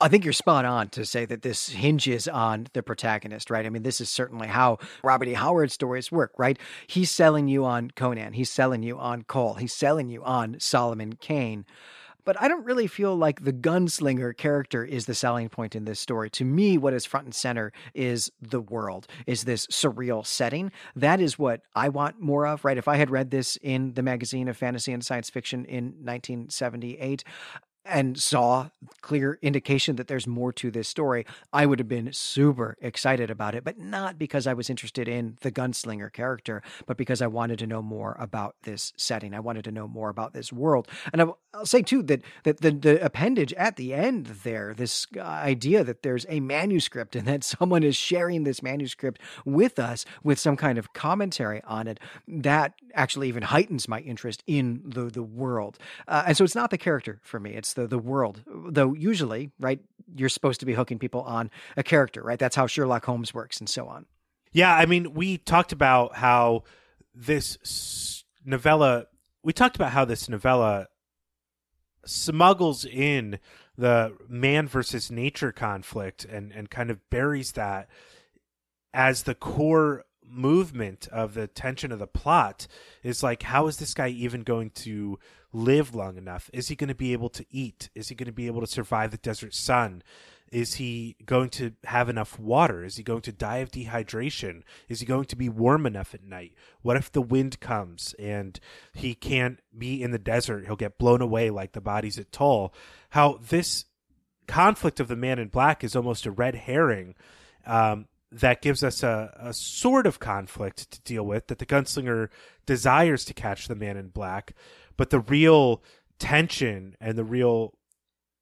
I think you're spot on to say that this hinges on the protagonist, right? I mean, this is certainly how Robert E. Howard stories work, right? He's selling you on Conan, he's selling you on Kull, he's selling you on Solomon Kane. But I don't really feel like the gunslinger character is the selling point in this story. To me, what is front and center is the world, is this surreal setting. That is what I want more of, right? If I had read this in the magazine of fantasy and science fiction in 1978, and saw clear indication that there's more to this story, I would have been super excited about it, but not because I was interested in the gunslinger character, but because I wanted to know more about this setting. I wanted to know more about this world. And I'll, say too that that the, the appendage at the end there, this idea that there's a manuscript and that *laughs* someone is sharing this manuscript with us with some kind of commentary on it, that actually even heightens my interest in the the world. Uh, and so it's not the character for me; it's the the world. Though usually, right, you're supposed to be hooking people on a character, right? That's how Sherlock Holmes works, and so on. Yeah, I mean, we talked about how this novella. We talked about how this novella smuggles in the man versus nature conflict and, and kind of buries that as the core movement of the tension of the plot is like how is this guy even going to live long enough? Is he going to be able to eat? Is he going to be able to survive the desert sun? Is he going to have enough water? Is he going to die of dehydration? Is he going to be warm enough at night? What if the wind comes and he can't be in the desert? He'll get blown away like the bodies at Tull. how this conflict of the man in black is almost a red herring um, that gives us a, a sort of conflict to deal with that the gunslinger desires to catch the man in black, but the real tension and the real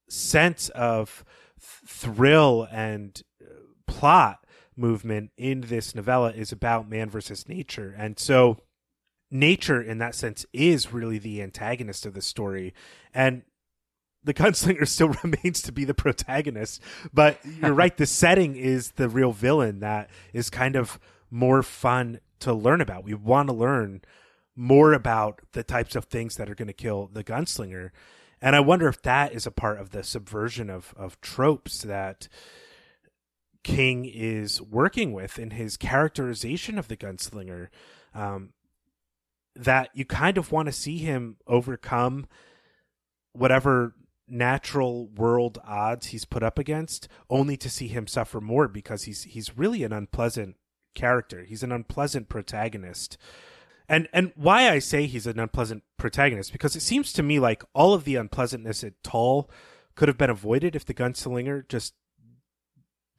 sense of th- thrill and uh, plot movement in this novella is about man versus nature. And so nature in that sense is really the antagonist of the story. And the gunslinger *laughs* still *laughs* remains to be the protagonist. But you're *laughs* right, the setting is the real villain that is kind of more fun to learn about. We want to learn more about the types of things that are going to kill the gunslinger. And I wonder if that is a part of the subversion of, of tropes that King is working with in his characterization of the gunslinger. Um, that you kind of want to see him overcome whatever natural world odds he's put up against only to see him suffer more because he's he's really an unpleasant character he's an unpleasant protagonist and and why i say he's an unpleasant protagonist because it seems to me like all of the unpleasantness at Tull could have been avoided if the gunslinger just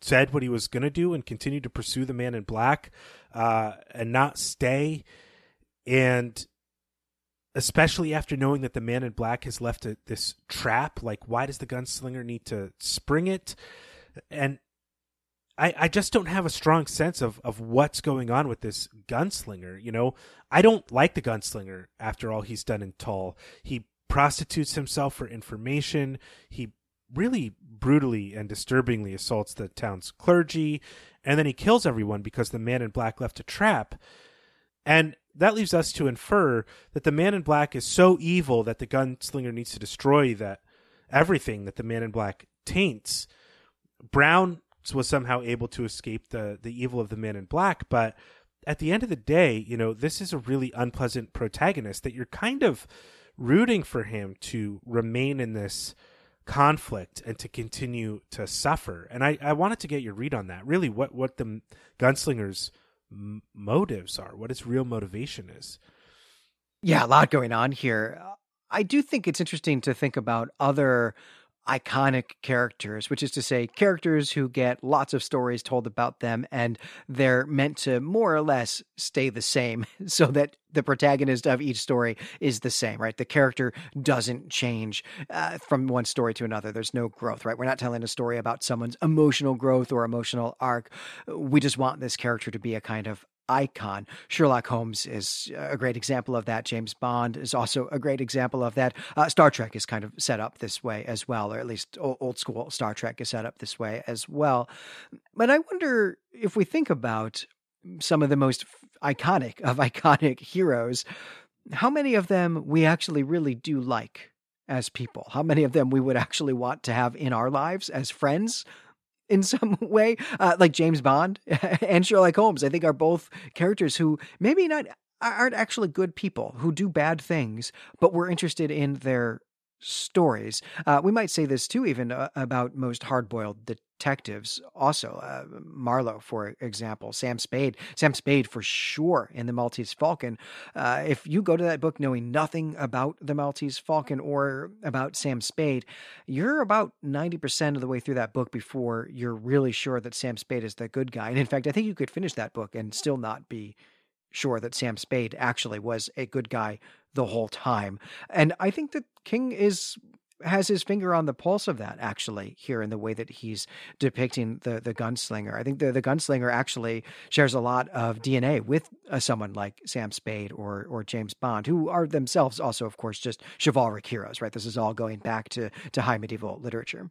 said what he was going to do and continued to pursue the man in black uh, and not stay. And especially after knowing that the man in black has left a, this trap like why does the gunslinger need to spring it? And I, I just don't have a strong sense of, of what's going on with this gunslinger. You know, I don't like the gunslinger after all he's done in Tull. He prostitutes himself for information. He really brutally and disturbingly assaults the town's clergy, and then he kills everyone because the man in black left a trap. And that leaves us to infer that the man in black is so evil that the gunslinger needs to destroy that everything that the man in black taints. Brown was somehow able to escape the the evil of the man in black, but at the end of the day, you know, this is a really unpleasant protagonist that you're kind of rooting for him to remain in this conflict and to continue to suffer. And I, I wanted to get your read on that. Really, what what the gunslingers m- motives are, what its real motivation is. Yeah, a lot going on here. I do think it's interesting to think about other iconic characters, which is to say, characters who get lots of stories told about them and they're meant to more or less stay the same *laughs* so that the protagonist of each story is the same, right? The character doesn't change uh, from one story to another. There's no growth, right? We're not telling a story about someone's emotional growth or emotional arc. We just want this character to be a kind of icon. Sherlock Holmes is a great example of that. James Bond is also a great example of that. Uh, Star Trek is kind of set up this way as well, or at least old school Star Trek is set up this way as well. But I wonder if we think about some of the most iconic of *laughs* iconic heroes, how many of them we actually really do like as people? How many of them we would actually want to have in our lives as friends? In *laughs* some way, uh, like James Bond *laughs* and Sherlock Holmes. I think are both characters who maybe not aren't actually good people who do bad things, but we're interested in their stories. Uh, we might say this too, even uh, about most hard-boiled detectives. Also, uh, Marlowe, for example, Sam Spade, Sam Spade for sure in the Maltese Falcon. Uh, if you go to that book knowing nothing about the Maltese Falcon or about Sam Spade, you're about ninety percent of the way through that book before you're really sure that Sam Spade is the good guy. And in fact, I think you could finish that book and still not be sure that Sam Spade actually was a good guy the whole time. And I think that King is has his finger on the pulse of that actually here in the way that he's depicting the the gunslinger. I think the the gunslinger actually shares a lot of DNA with uh, someone like Sam Spade or or James Bond, who are themselves also, of course, just chivalric heroes. Right? This is all going back to to high medieval literature.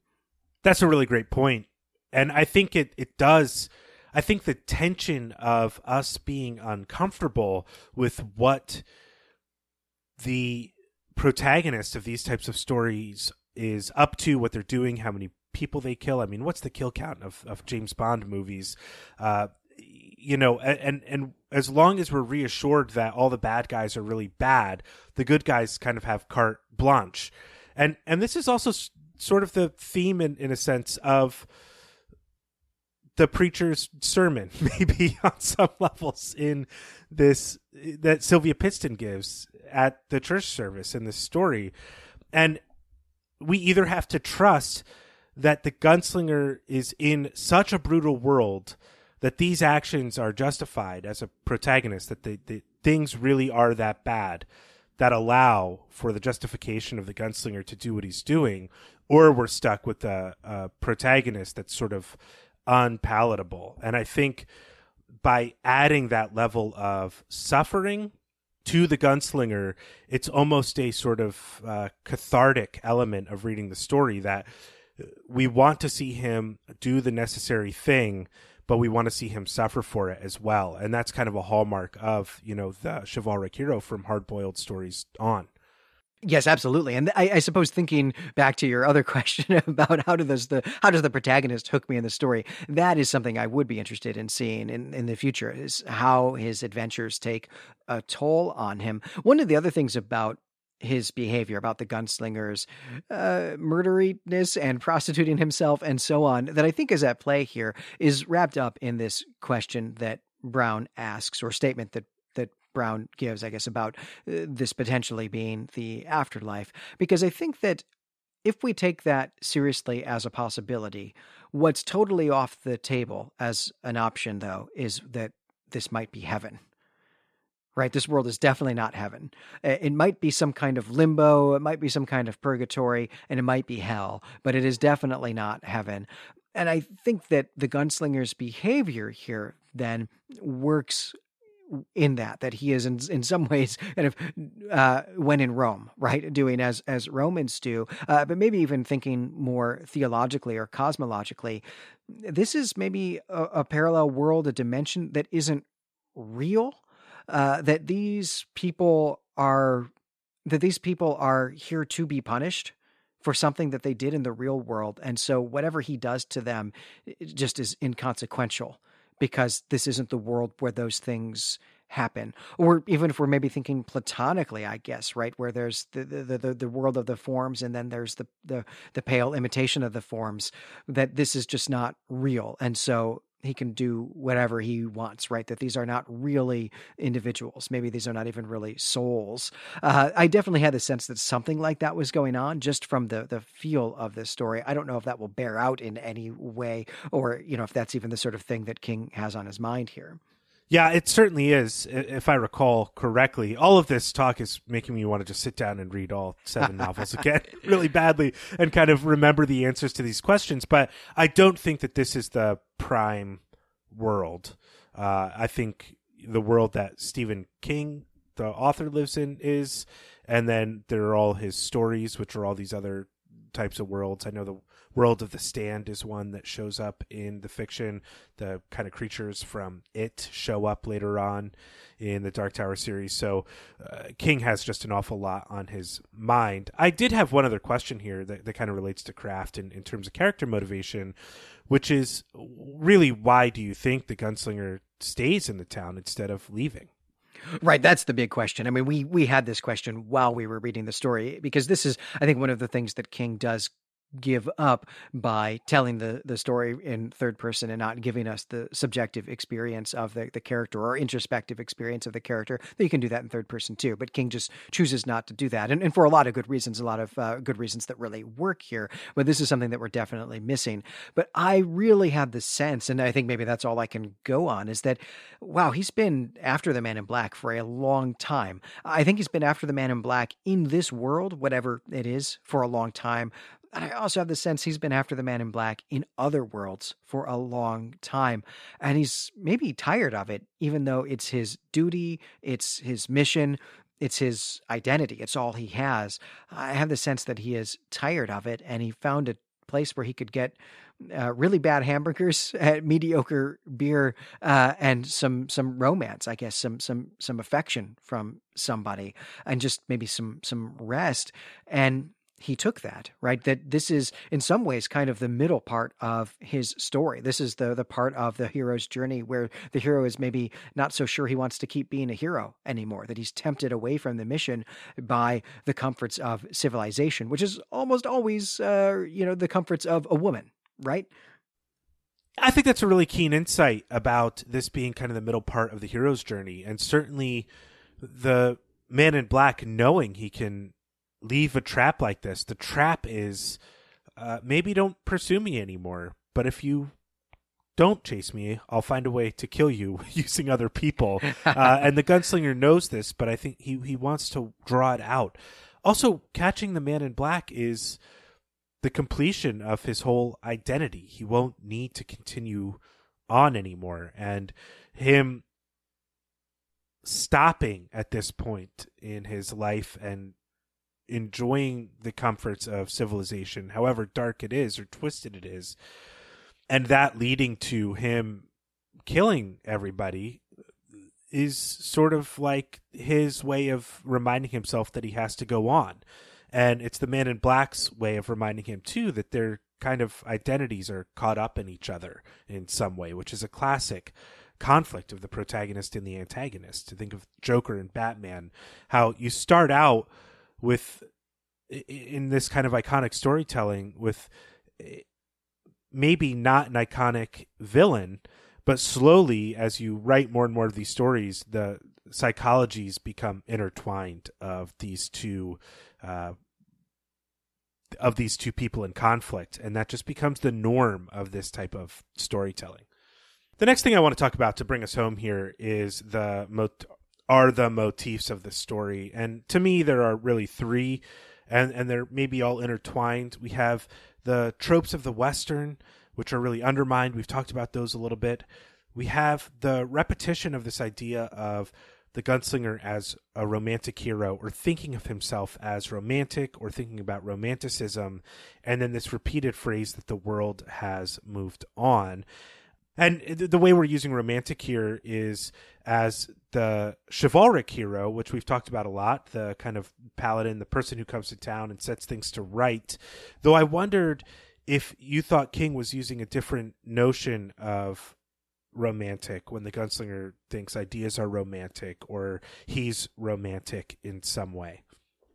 That's a really great point, and I think it it does. I think the tension of us being uncomfortable with what the protagonist of these types of stories is up to, what they're doing, how many people they kill. I mean, what's the kill count of, of James Bond movies? Uh, you know, and and as long as we're reassured that all the bad guys are really bad, the good guys kind of have carte blanche, and and this is also sort of the theme in in a sense of the preacher's sermon, *laughs* maybe on some *laughs* levels in this that Sylvia Pittston gives at the church service in this story, and we either have to trust that the gunslinger is in such a brutal world that these actions are justified as a protagonist, that the, the things really are that bad that allow for the justification of the gunslinger to do what he's doing, or we're stuck with a, a protagonist that's sort of unpalatable. And I think by adding that level of suffering to the gunslinger, it's almost a sort of uh, cathartic element of reading the story that we want to see him do the necessary thing, but we want to see him suffer for it as well. And that's kind of a hallmark of, you know, the chivalric hero from hard boiled stories on. Yes, absolutely. And I, I, suppose thinking back to your other *laughs* question about how does the how does the protagonist hook me in the story, that is something I would be interested in seeing in, in the future is how his adventures take a toll on him. One of the other things about his behavior, about the gunslinger's uh, murderiness and *laughs* prostituting himself and so on, that I think is at play here, is wrapped up in this question that Brown asks, or statement that Brown gives, I guess, about uh, this potentially being the afterlife. Because I think that if we take that seriously as a possibility, what's totally off the table as an option, though, is that this might be heaven right? This world is definitely not heaven. It might be some kind of limbo, it might be some kind of purgatory, and it might be hell, but it is definitely not heaven. And I think that the gunslinger's behavior here then works in that that he is in in some *laughs* ways kind of uh, when in Rome, right, doing as as Romans do, uh, but maybe even thinking more theologically or cosmologically. This is maybe a, a parallel world, a dimension that isn't real, uh, that these people are that these people are here to be punished for something that they did in the real world, and so whatever he does to them just is inconsequential because this isn't the world where those things happen. Or even if we're maybe thinking platonically i guess right where there's the the the, the world of the forms and then there's the, the the pale imitation of the forms that this is just not real. And so he can do whatever he wants, right? That these are not really individuals. Maybe these are not even really souls. Uh, I definitely had the sense that something like that was going on just from the the feel of this story. I don't know if that will bear out in any way, or you know, if that's even the sort of thing that King has on his mind here. Yeah, it certainly is. If I recall correctly, all of this talk is making me want to just sit down and read all seven *laughs* novels again *laughs* really badly and kind of remember the answers to these questions. But I don't think that this is the prime world. Uh, I think the world that Stephen King, the author, lives in is, and then there are all his stories, which are all these other types of worlds. I know the world of the stand is one that shows up in the fiction. The kind of creatures from it show up later on in the Dark Tower series. So uh, King has just an awful lot on his mind. I did have one other question here that, that kind of relates to craft in, in terms of character motivation, which is really why do you think the gunslinger stays in the town instead of leaving? Right, that's the big question. I mean, we we had this question while we were reading the story because this is, I think, one of the things that King does give up by telling the the story in third person and not giving us the subjective experience of the, the character or introspective experience of the character. that You can do that in third person too, but King just chooses not to do that, and, and for a lot of good reasons, a lot of uh, good reasons that really work here. But this is something that we're definitely missing. But I really had the sense, and I think maybe that's all I can go on, is that wow, he's been after the Man in Black for a long time. I think he's been after the Man in Black in this world, whatever it is, for a long time. And I also have the sense he's been after the man in black in other worlds for a long time. And he's maybe tired of it, even though it's his duty, it's his mission, it's his identity, it's all he has. I have the sense that he is tired of it and he found a place where he could get uh, really bad hamburgers, *laughs* mediocre beer, uh, and some some romance. I guess some some some affection from somebody, and just maybe some some rest. And he took that right? That this is in some ways kind of the middle part of his story. This is the the part of the hero's journey where the hero is maybe not so sure he wants to keep being a hero anymore that he's tempted away from the mission by the comforts of civilization which is almost always uh, you know the comforts of a woman right? I think that's a really keen insight about this being kind of the middle part of the hero's journey and certainly the man in black knowing he can leave a trap like this. The trap is uh, maybe don't pursue me anymore, but if you don't chase me, I'll find a way to kill you *laughs* using other people. *laughs* Uh, and the gunslinger knows this, but I think he, he wants to draw it out. Also, catching the man in black is the completion of his whole identity. He won't need to continue on anymore. And him stopping at this point in his life and enjoying the comforts of civilization, however dark it is or twisted it is, and that leading to him killing everybody is sort of like his way of reminding himself that he has to go on. And it's the man in black's way of reminding him too that their kind of identities are caught up in each other in some way, which is a classic conflict of the protagonist and the antagonist. To think of Joker and Batman, how you start out with in this kind of iconic storytelling with maybe not an iconic villain but slowly as you write more and more of these stories the psychologies become intertwined of these two uh, of these two people in conflict and that just becomes the norm of this type of storytelling. The next thing i want to talk about to bring us home here is the mot- are the motifs of the story. And to me, there are really three, and, and they're maybe all intertwined. We have the tropes of the Western, which are really undermined. We've talked about those a little bit. We have the repetition of this idea of the gunslinger as a romantic hero or thinking of himself as romantic or thinking about romanticism and then this repeated phrase that the world has moved on and the way we're using romantic here is as the chivalric hero, which we've talked about a lot, the kind of paladin, the person who comes to town and sets things to right. Though I wondered if you thought King was using a different notion of romantic when the gunslinger thinks ideas are romantic or he's romantic in some way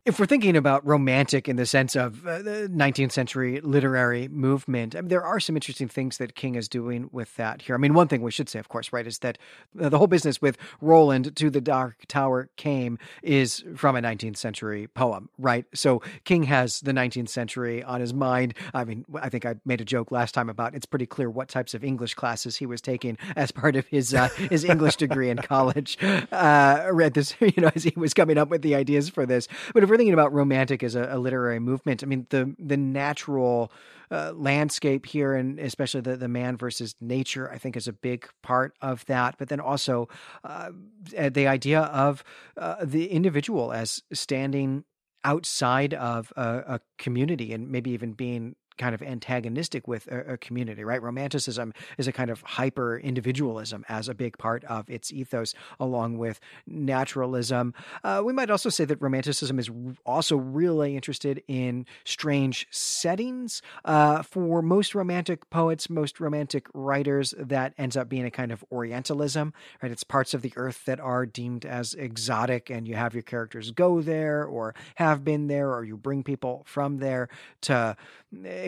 if we're thinking about romantic in the sense of uh, the 19th century literary movement, I mean, there are some interesting things that King is doing with that here. I mean, one thing we should say, of course, right, is that uh, the whole business with Roland to the Dark Tower came is from a 19th century poem, right? So King has the 19th century on his mind. I mean, I think I made a joke last time about it's pretty clear what types of English classes he was taking as part of his uh, *laughs* his English degree in college. Uh, read this, *laughs* you know, as he was coming up with the ideas for this. But if we're thinking about romantic as a, a literary movement, I mean the the natural uh, landscape here, and especially the the man versus nature, I think is a big part of that. But then also uh, the idea of uh, the individual as standing outside of a, a, community and maybe even being kind of antagonistic with a, a, community, right? Romanticism is a kind of hyper individualism as a big part of its ethos, along with naturalism. Uh, we might also say that Romanticism is also really interested in strange settings. Uh, for most Romantic poets, most Romantic writers, that ends up being a kind of Orientalism, right? It's parts of the earth that are deemed as exotic, and you have your characters go there or have been there, or you bring people from there to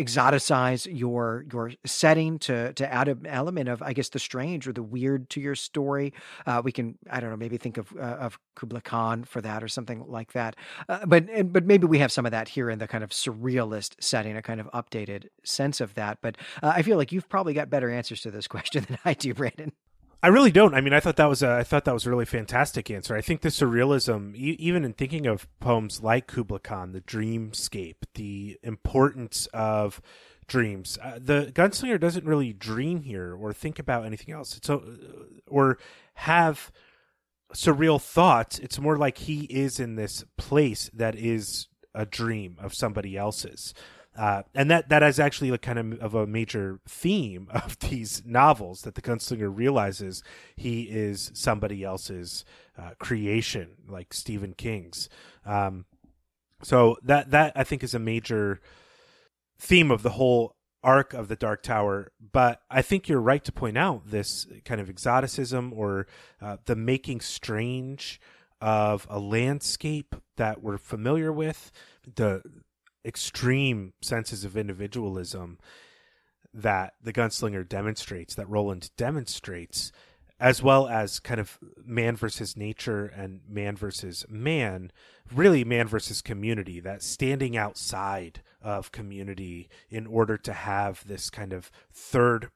exoticize your your setting to to add an element of I guess the strange or the weird to your story. Uh, we can I don't know maybe think of uh, of Kubla Khan for that or something like that. Uh, but but maybe we have some of that here in the kind of surrealist setting, a kind of updated sense of that. But uh, I feel like you've probably got better answers to this *laughs* question than I do, Brandon. I really don't. I mean, I thought that was a, I thought that was a really fantastic answer. I think the surrealism, e- even in thinking of poems like Kubla Khan, the dreamscape, the importance of dreams. Uh, the gunslinger doesn't really dream here or think about anything else. It's a, or have surreal thoughts. It's more like he is in this place that is a dream of somebody else's. Uh, and that that is actually like kind of of a major theme of *laughs* these novels that the gunslinger realizes he is somebody else's uh, creation, like Stephen King's. Um, so that that I think is a major theme of the whole arc of the Dark Tower. But I think you're right to point out this kind of exoticism or uh, the making strange of a landscape that we're familiar with, the extreme senses of individualism that the gunslinger demonstrates, that Roland demonstrates, as well as kind of man versus nature and man versus man, really man versus community, that standing outside of community in order to have this kind of third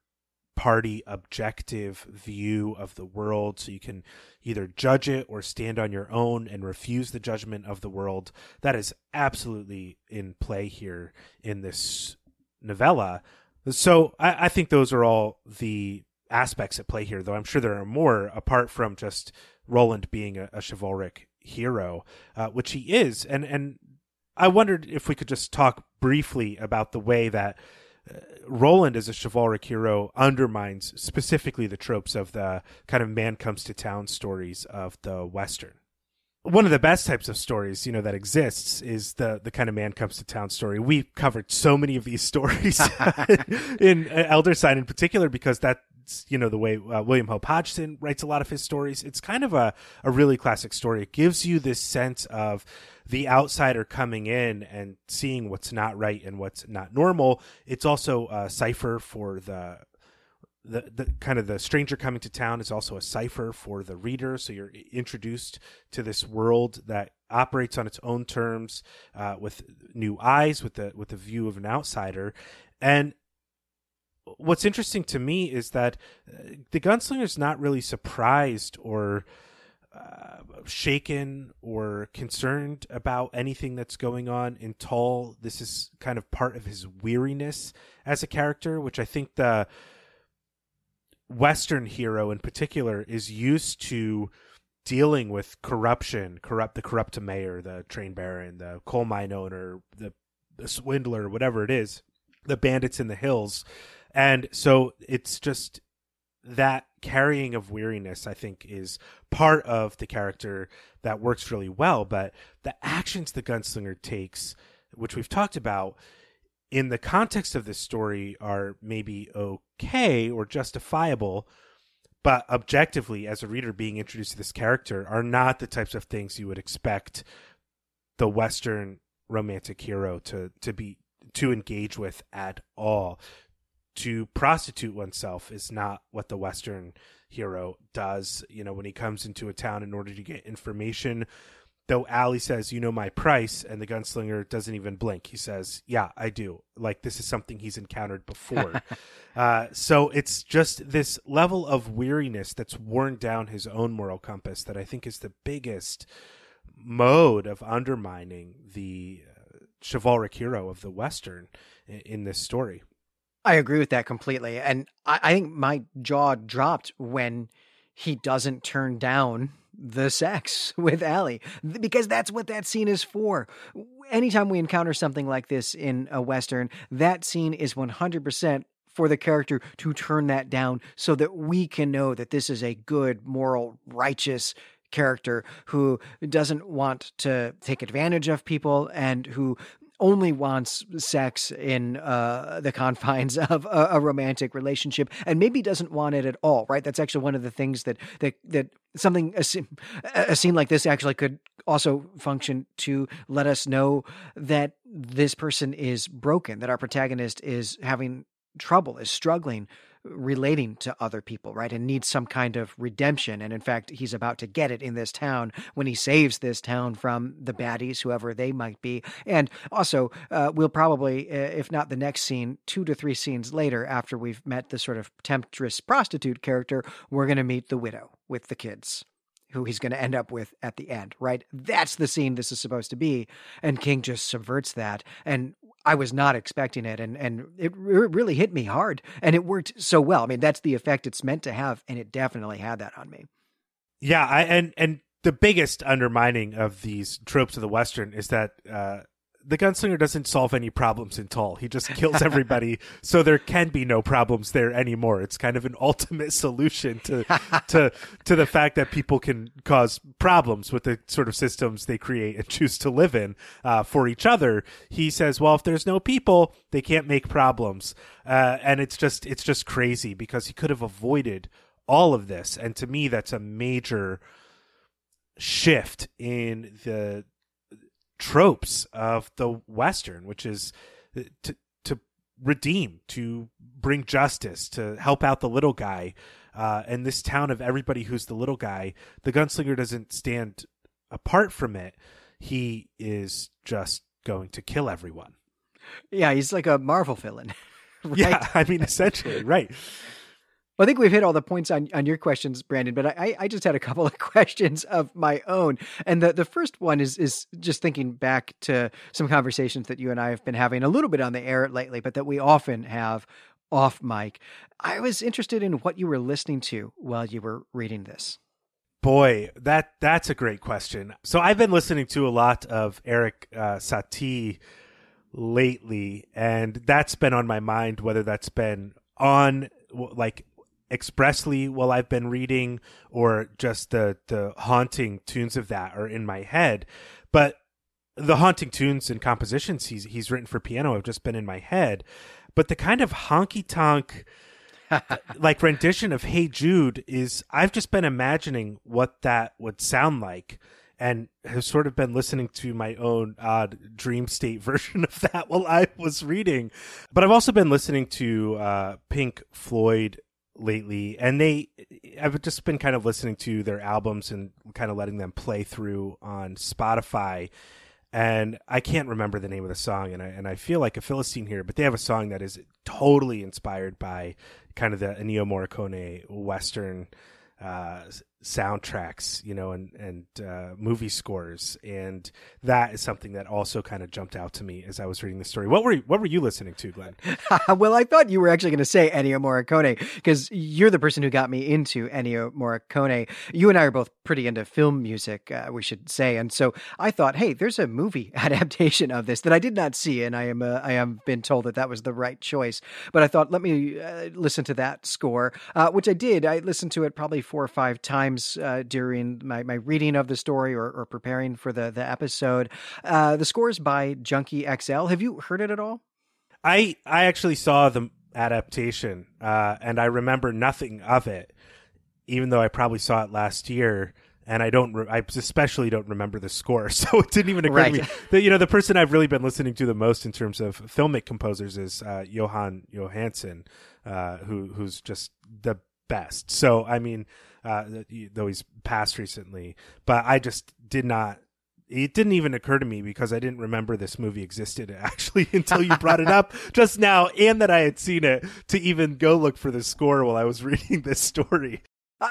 party objective view of the world. So you can either judge it or stand on your own and refuse the judgment of the world. That is absolutely in play here in this novella. So I, I think those are all the aspects at play here though i'm sure there are more apart from just roland being a, a chivalric hero uh, which he is. And and i wondered if we could just talk briefly about the way that Roland as a chivalric hero undermines specifically the tropes of the kind of man comes to town stories of the Western. One of the best types of stories, you know, that exists is the the kind of man comes to town story. We've covered so many of these *laughs* stories *laughs* in uh, Elder Sign in particular because that you know the way uh, William Hope Hodgson writes a lot of his stories. It's kind of a a really classic story. It gives you this sense of the outsider coming in and seeing what's not right and what's not normal. It's also a cipher for the the, the kind of the stranger coming to town is also a cipher for the reader. So you're introduced to this world that operates on its own terms, uh, with new eyes, with the with the view of an outsider, and what's interesting to me is that uh, the gunslinger is not really surprised or uh, shaken or concerned about anything that's going on in Tull. This is kind of part of his weariness as a character, which I think the Western hero in particular is used to dealing with corruption, corrupt the corrupt mayor, the train baron, the coal mine owner, the, the swindler, whatever it is, the bandits in the hills and so it's just that carrying of weariness, I think, is part of the character that works really well. But the actions the gunslinger takes, which we've talked about, in the context of this story are maybe okay or justifiable, but objectively, as a reader being introduced to this character, are not the types of things you would expect the Western romantic hero to to be to engage with at all to prostitute oneself is not what the Western hero does. You know, when he comes into a town in order to get information, though Allie says, You know my price, and the gunslinger doesn't even blink. He says, Yeah, I do. Like this is something he's encountered before. *laughs* uh, so it's just this level of weariness that's worn down his own moral compass that I think is the biggest mode of undermining the uh, chivalric hero of the Western in, in this story. I agree with that completely. And I, I think my jaw dropped when he doesn't turn down the sex *laughs* with Allie because that's what that scene is for. Anytime we encounter something like this in a Western, that scene is 100% for the character to turn that down so that we can know that this is a good, moral, righteous character who doesn't want to take advantage of people and who only wants sex in uh, the *laughs* confines of a, a, romantic relationship, and maybe doesn't want it at all. Right? That's actually one of the things that that that something a, a scene like this actually could also function to let us know that this person is broken, that our protagonist is having trouble, is struggling relating to other people, right? And needs some kind of redemption. And in fact, he's about to get it in this town when he saves this town from the baddies, whoever they might be. And also, uh, we'll probably, uh, if not the next scene, two to three scenes later, after we've met the sort of temptress prostitute character, we're going to meet the widow with the kids who he's going to end up with at the end, right? That's the scene this is supposed to be. And King just subverts that. And I was not expecting it. And, and it really hit me hard. And it worked so well. I mean, that's the effect it's meant to have. And it definitely had that on me. Yeah. I, and, and the biggest undermining of these tropes of the Western is that, uh, the gunslinger doesn't solve any problems in Tull. He just kills everybody, so there can be no problems there anymore. It's kind of an *laughs* ultimate solution to to to the fact that people can cause problems with the sort of systems they create and choose to live in uh, for each other. He says, well, if there's no people, they can't make problems, uh, and it's just it's just crazy because he could have avoided all of this. And to me, that's a major shift in the tropes of the western which is to to redeem to bring justice to help out the little guy uh, and this town of everybody who's the little guy. The gunslinger doesn't stand apart from it. He is just going to kill everyone. Yeah he's like a marvel villain *laughs* right? yeah i mean essentially right *laughs* well, I think we've hit all the points on, on your questions, Brandon, but I, I just had a couple of *laughs* questions of my own. And the, the first one is is just thinking back to some conversations that you and I have been having a little bit on the air lately, but that we often have off mic. I was interested in what you were listening to while you were reading this. Boy, that that's a great question. So I've been listening to a lot of Eric uh, Satie lately, and that's been on my mind. Whether that's been on like expressly while I've been reading or just the the haunting tunes of that are in my head. But the haunting tunes and compositions he's he's written for piano have just been in my head. But the kind of honky tonk *laughs* like rendition of Hey Jude is I've just been imagining what that would sound like and have sort of been listening to my own odd dream state *laughs* version of that while I was reading. But I've also been listening to uh, Pink Floyd lately and they I've just been kind of listening to their albums and kind of letting them play through on Spotify and I can't remember the name of the song and I and I feel like a philistine here but they have a song that is totally inspired by kind of the Ennio Morricone western uh, soundtracks, you know, and and uh, movie scores, and that is something that also kind of jumped out to me as I was reading the story. What were you, what were you listening to, Glenn? *laughs* well, I thought you were actually going to say Ennio Morricone because you're the person who got me into Ennio Morricone. You and I are both pretty into film music, uh, we should say, and so I thought, hey, there's a movie *laughs* adaptation of this that I did not see, and I am uh, I am been told that that was the right choice. But I thought, let me uh, listen to that score, uh, which I did. I listened to it probably four or five times times uh, during my, my reading of the story or, or preparing for the, the episode. Uh, the score is by Junkie XL. Have you heard it at all? I I actually saw the adaptation uh, and I remember nothing of it, even though I probably saw it last year. And I don't, re- I especially don't remember the score, *laughs* so it didn't even occur right. to me that you know the person I've really been listening to the most in terms of filmic composers is uh, Jóhann Jóhannsson, uh, who who's just the best. So I mean, uh, though he's passed recently. But I just did not. It didn't even occur to me because I didn't remember this movie existed *laughs* actually until you brought it up *laughs* just now, and that I had seen it to even go look for the score while I was *laughs* reading this story.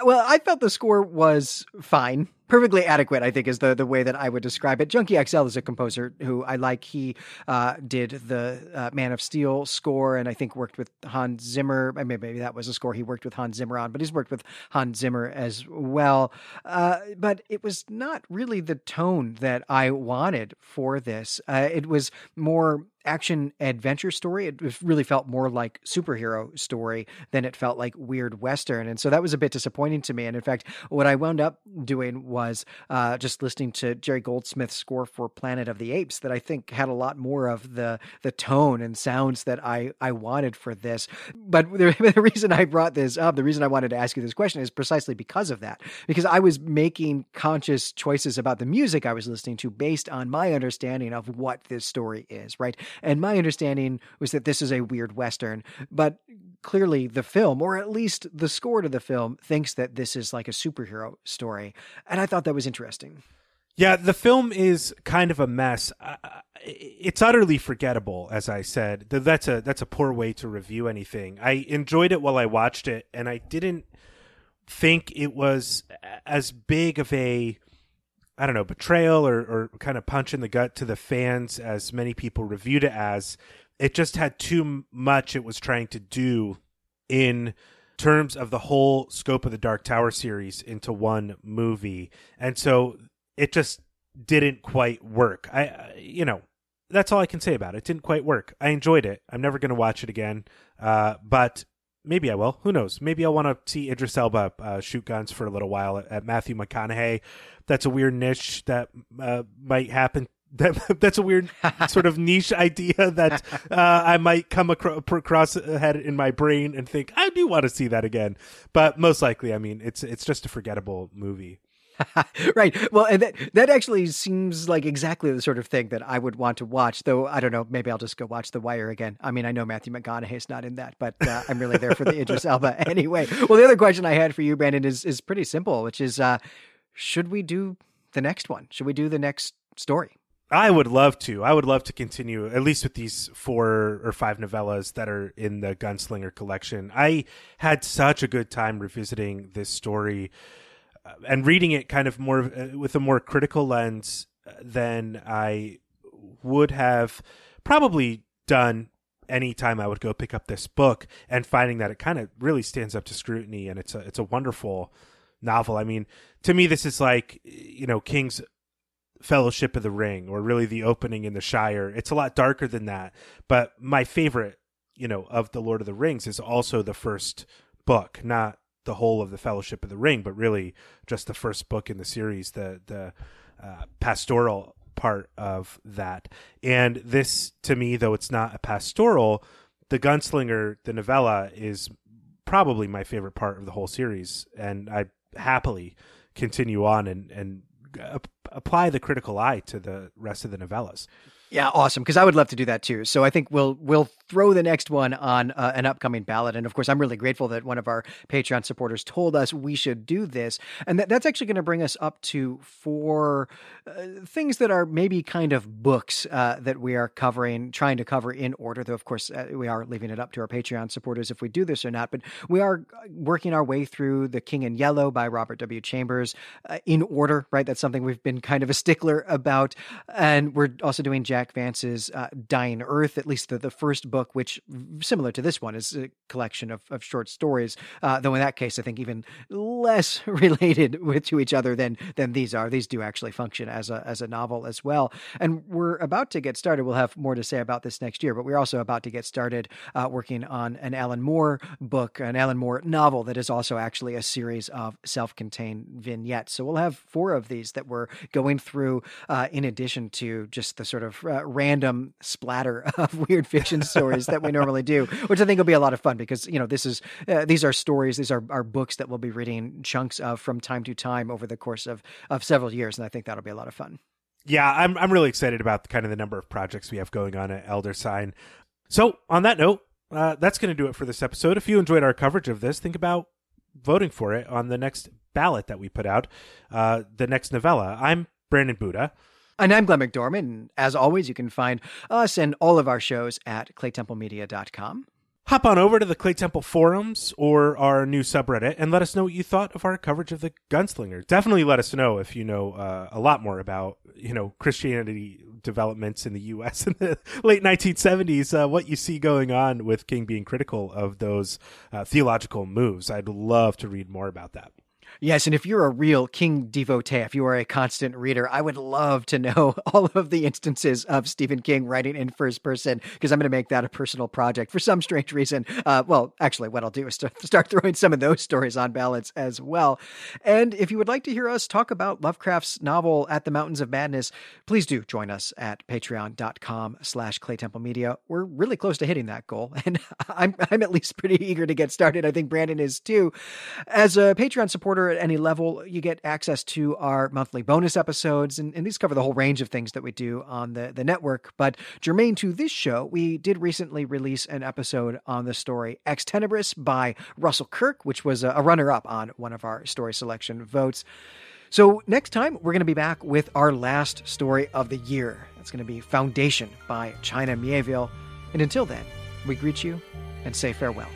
Well, I felt the score was fine perfectly adequate, I think, is the, the way that I would describe it. Junkie XL is a composer who I like. He uh, did the uh, Man of Steel score and I think worked with Hans Zimmer. Maybe, maybe that was a score he worked with Hans Zimmer on, but he's worked with Hans Zimmer as well. Uh, but it was not really the tone that I wanted for this. Uh, it was more action adventure story. It really felt more like superhero story than it felt like weird western, and so that was a bit disappointing to me. And in fact, what I wound up doing was uh, just listening to Jerry Goldsmith's score for Planet of the Apes that I think had a lot more of the the tone and sounds that I I wanted for this. But *laughs* the, the reason I brought this up, the reason I wanted to ask you this question is precisely because of that. Because I was making conscious choices about the music I was listening to based on my understanding of what this story is, right? And my understanding was that this is a weird western, but clearly the film, or at least the score to the film, thinks that this is like a superhero story. And I thought that was interesting. Yeah, the film is kind of a mess. it's utterly forgettable, as I said. That's a that's a poor way to review anything. I enjoyed it while I watched it, and I didn't think it was as big of a I don't know betrayal or, or kind of punch in the gut to the fans as many people reviewed it as. It just had too much it was trying to do in terms of the whole scope of the Dark Tower series into one movie, and so it just didn't quite work. I, you know, that's all I can say about it. It didn't quite work. I enjoyed it. I'm never going to watch it again, uh, but maybe I will. Who knows? Maybe I'll want to see Idris Elba uh, shoot guns for a little while at, at, Matthew McConaughey. That's a weird niche that uh, might happen. *laughs* That that's a weird *laughs* sort of niche idea that uh, I might come across, across ahead in my brain and think I do want to see that again. But most likely, I mean, it's it's just a forgettable movie. *laughs* right. Well, and that that actually seems like exactly the sort of thing that I would want to watch. Though I don't know, maybe I'll just go watch The Wire again. I mean, I know Matthew McConaughey's not in that, but uh, I'm really there for the Idris *laughs* Elba *laughs* anyway. Well, the other question I had for you, Brandon, is is pretty simple, which is, uh, should we do the next one? Should we do the next story? I would love to. I would love to continue at least with these four or five novellas that are in the Gunslinger collection. I had such a good time revisiting this story and reading it kind of more uh, with a more critical lens uh, than I would have probably done any time I would go pick up this book and finding that it kind of really stands up to scrutiny and it's a it's a wonderful novel. I mean, to me this is like you know King's Fellowship of the Ring or really the opening in the Shire. It's a lot darker than that, but my favorite, you know, of the Lord of the Rings is also the first book, not the whole of the Fellowship of the Ring, but really just the first book in the series, the the uh, pastoral part of that. And this, to me, though it's not a pastoral, the Gunslinger, the novella, is probably my favorite part of the whole series, and I happily continue on and and apply the critical eye to the rest of the novellas. Yeah, awesome. Because I would love to do that too. So I think we'll we'll throw the next one on uh, an upcoming ballot. And of course, I'm really grateful that one of our Patreon supporters told us we should do this. And that, that's actually going to bring us up to four uh, things that are maybe kind of books uh, that we are covering, trying to cover in order. Though of course, uh, we are leaving it up to our Patreon supporters if we do this or not. But we are working our way through The King in Yellow by Robert W. Chambers uh, in order. Right, that's something we've been kind of a stickler about. And we're also doing Jack Jack Vance's uh, Dying Earth, at least the, the first book, which, similar to this one, is a collection of, of short stories. Uh, though in that case, I think even less *laughs* related with to each other than than these are. These do actually function as a as a novel as well. And we're about to get started. We'll have more to say about this next year, but we're also about to get started uh, working on an Alan Moore book, an Alan Moore novel that is also actually a series of self-contained vignettes. So we'll have four of these that we're going through, uh, in addition to just the sort of uh, random splatter *laughs* of weird fiction stories that we normally do, which I think will be a lot of fun because you know this is uh, these are stories, these are, are books that we'll be reading chunks of from time to time over the course of of several years, and I think that'll be a lot of fun. Yeah, I'm I'm really excited about the, kind of the number of projects we have going on at Elder Sign. So on that note, uh, that's going to do it for this episode. If you enjoyed our coverage of this, think about voting for it on the next ballot that we put out, uh, the next novella. I'm Brandon Buddha. And I'm Glenn McDormand. And as always, you can find us and all of our shows at claytemplemedia.com. Hop on over to the Claytemple forums or our new subreddit and let us know what you thought of our coverage of the Gunslinger. Definitely let us know if you know uh, a lot more about you know Christianity developments in the U.S. *laughs* in the late 1970s. Uh, what you see going on with King being critical of those uh, theological moves. I'd love to read more about that. Yes, and if you're a real King devotee, if you are a constant reader, I would love to know *laughs* all of the instances of Stephen King writing in first person because I'm going to make that a personal project for some strange reason. Uh, well, actually, what I'll do is start *laughs* throwing some of those stories on ballots as well. And if you would like to hear us talk about Lovecraft's novel At the Mountains of Madness, please do join us at patreon.com slash claytemplemedia. We're really close to hitting that goal, *laughs* and I'm, I'm at least pretty eager to get started. I think Brandon is too. As a Patreon supporter, at any level, you get access to our monthly bonus episodes, and, and, these cover the whole range of things that we do on the, the network. But germane to this show, we did recently release an episode on the story Ex Tenebris by Russell Kirk, which was a, runner up on one of our story selection votes. So, next time, we're going to be back with our last story of the year. It's going to be Foundation by China Miéville. And until then, we greet you and say farewell.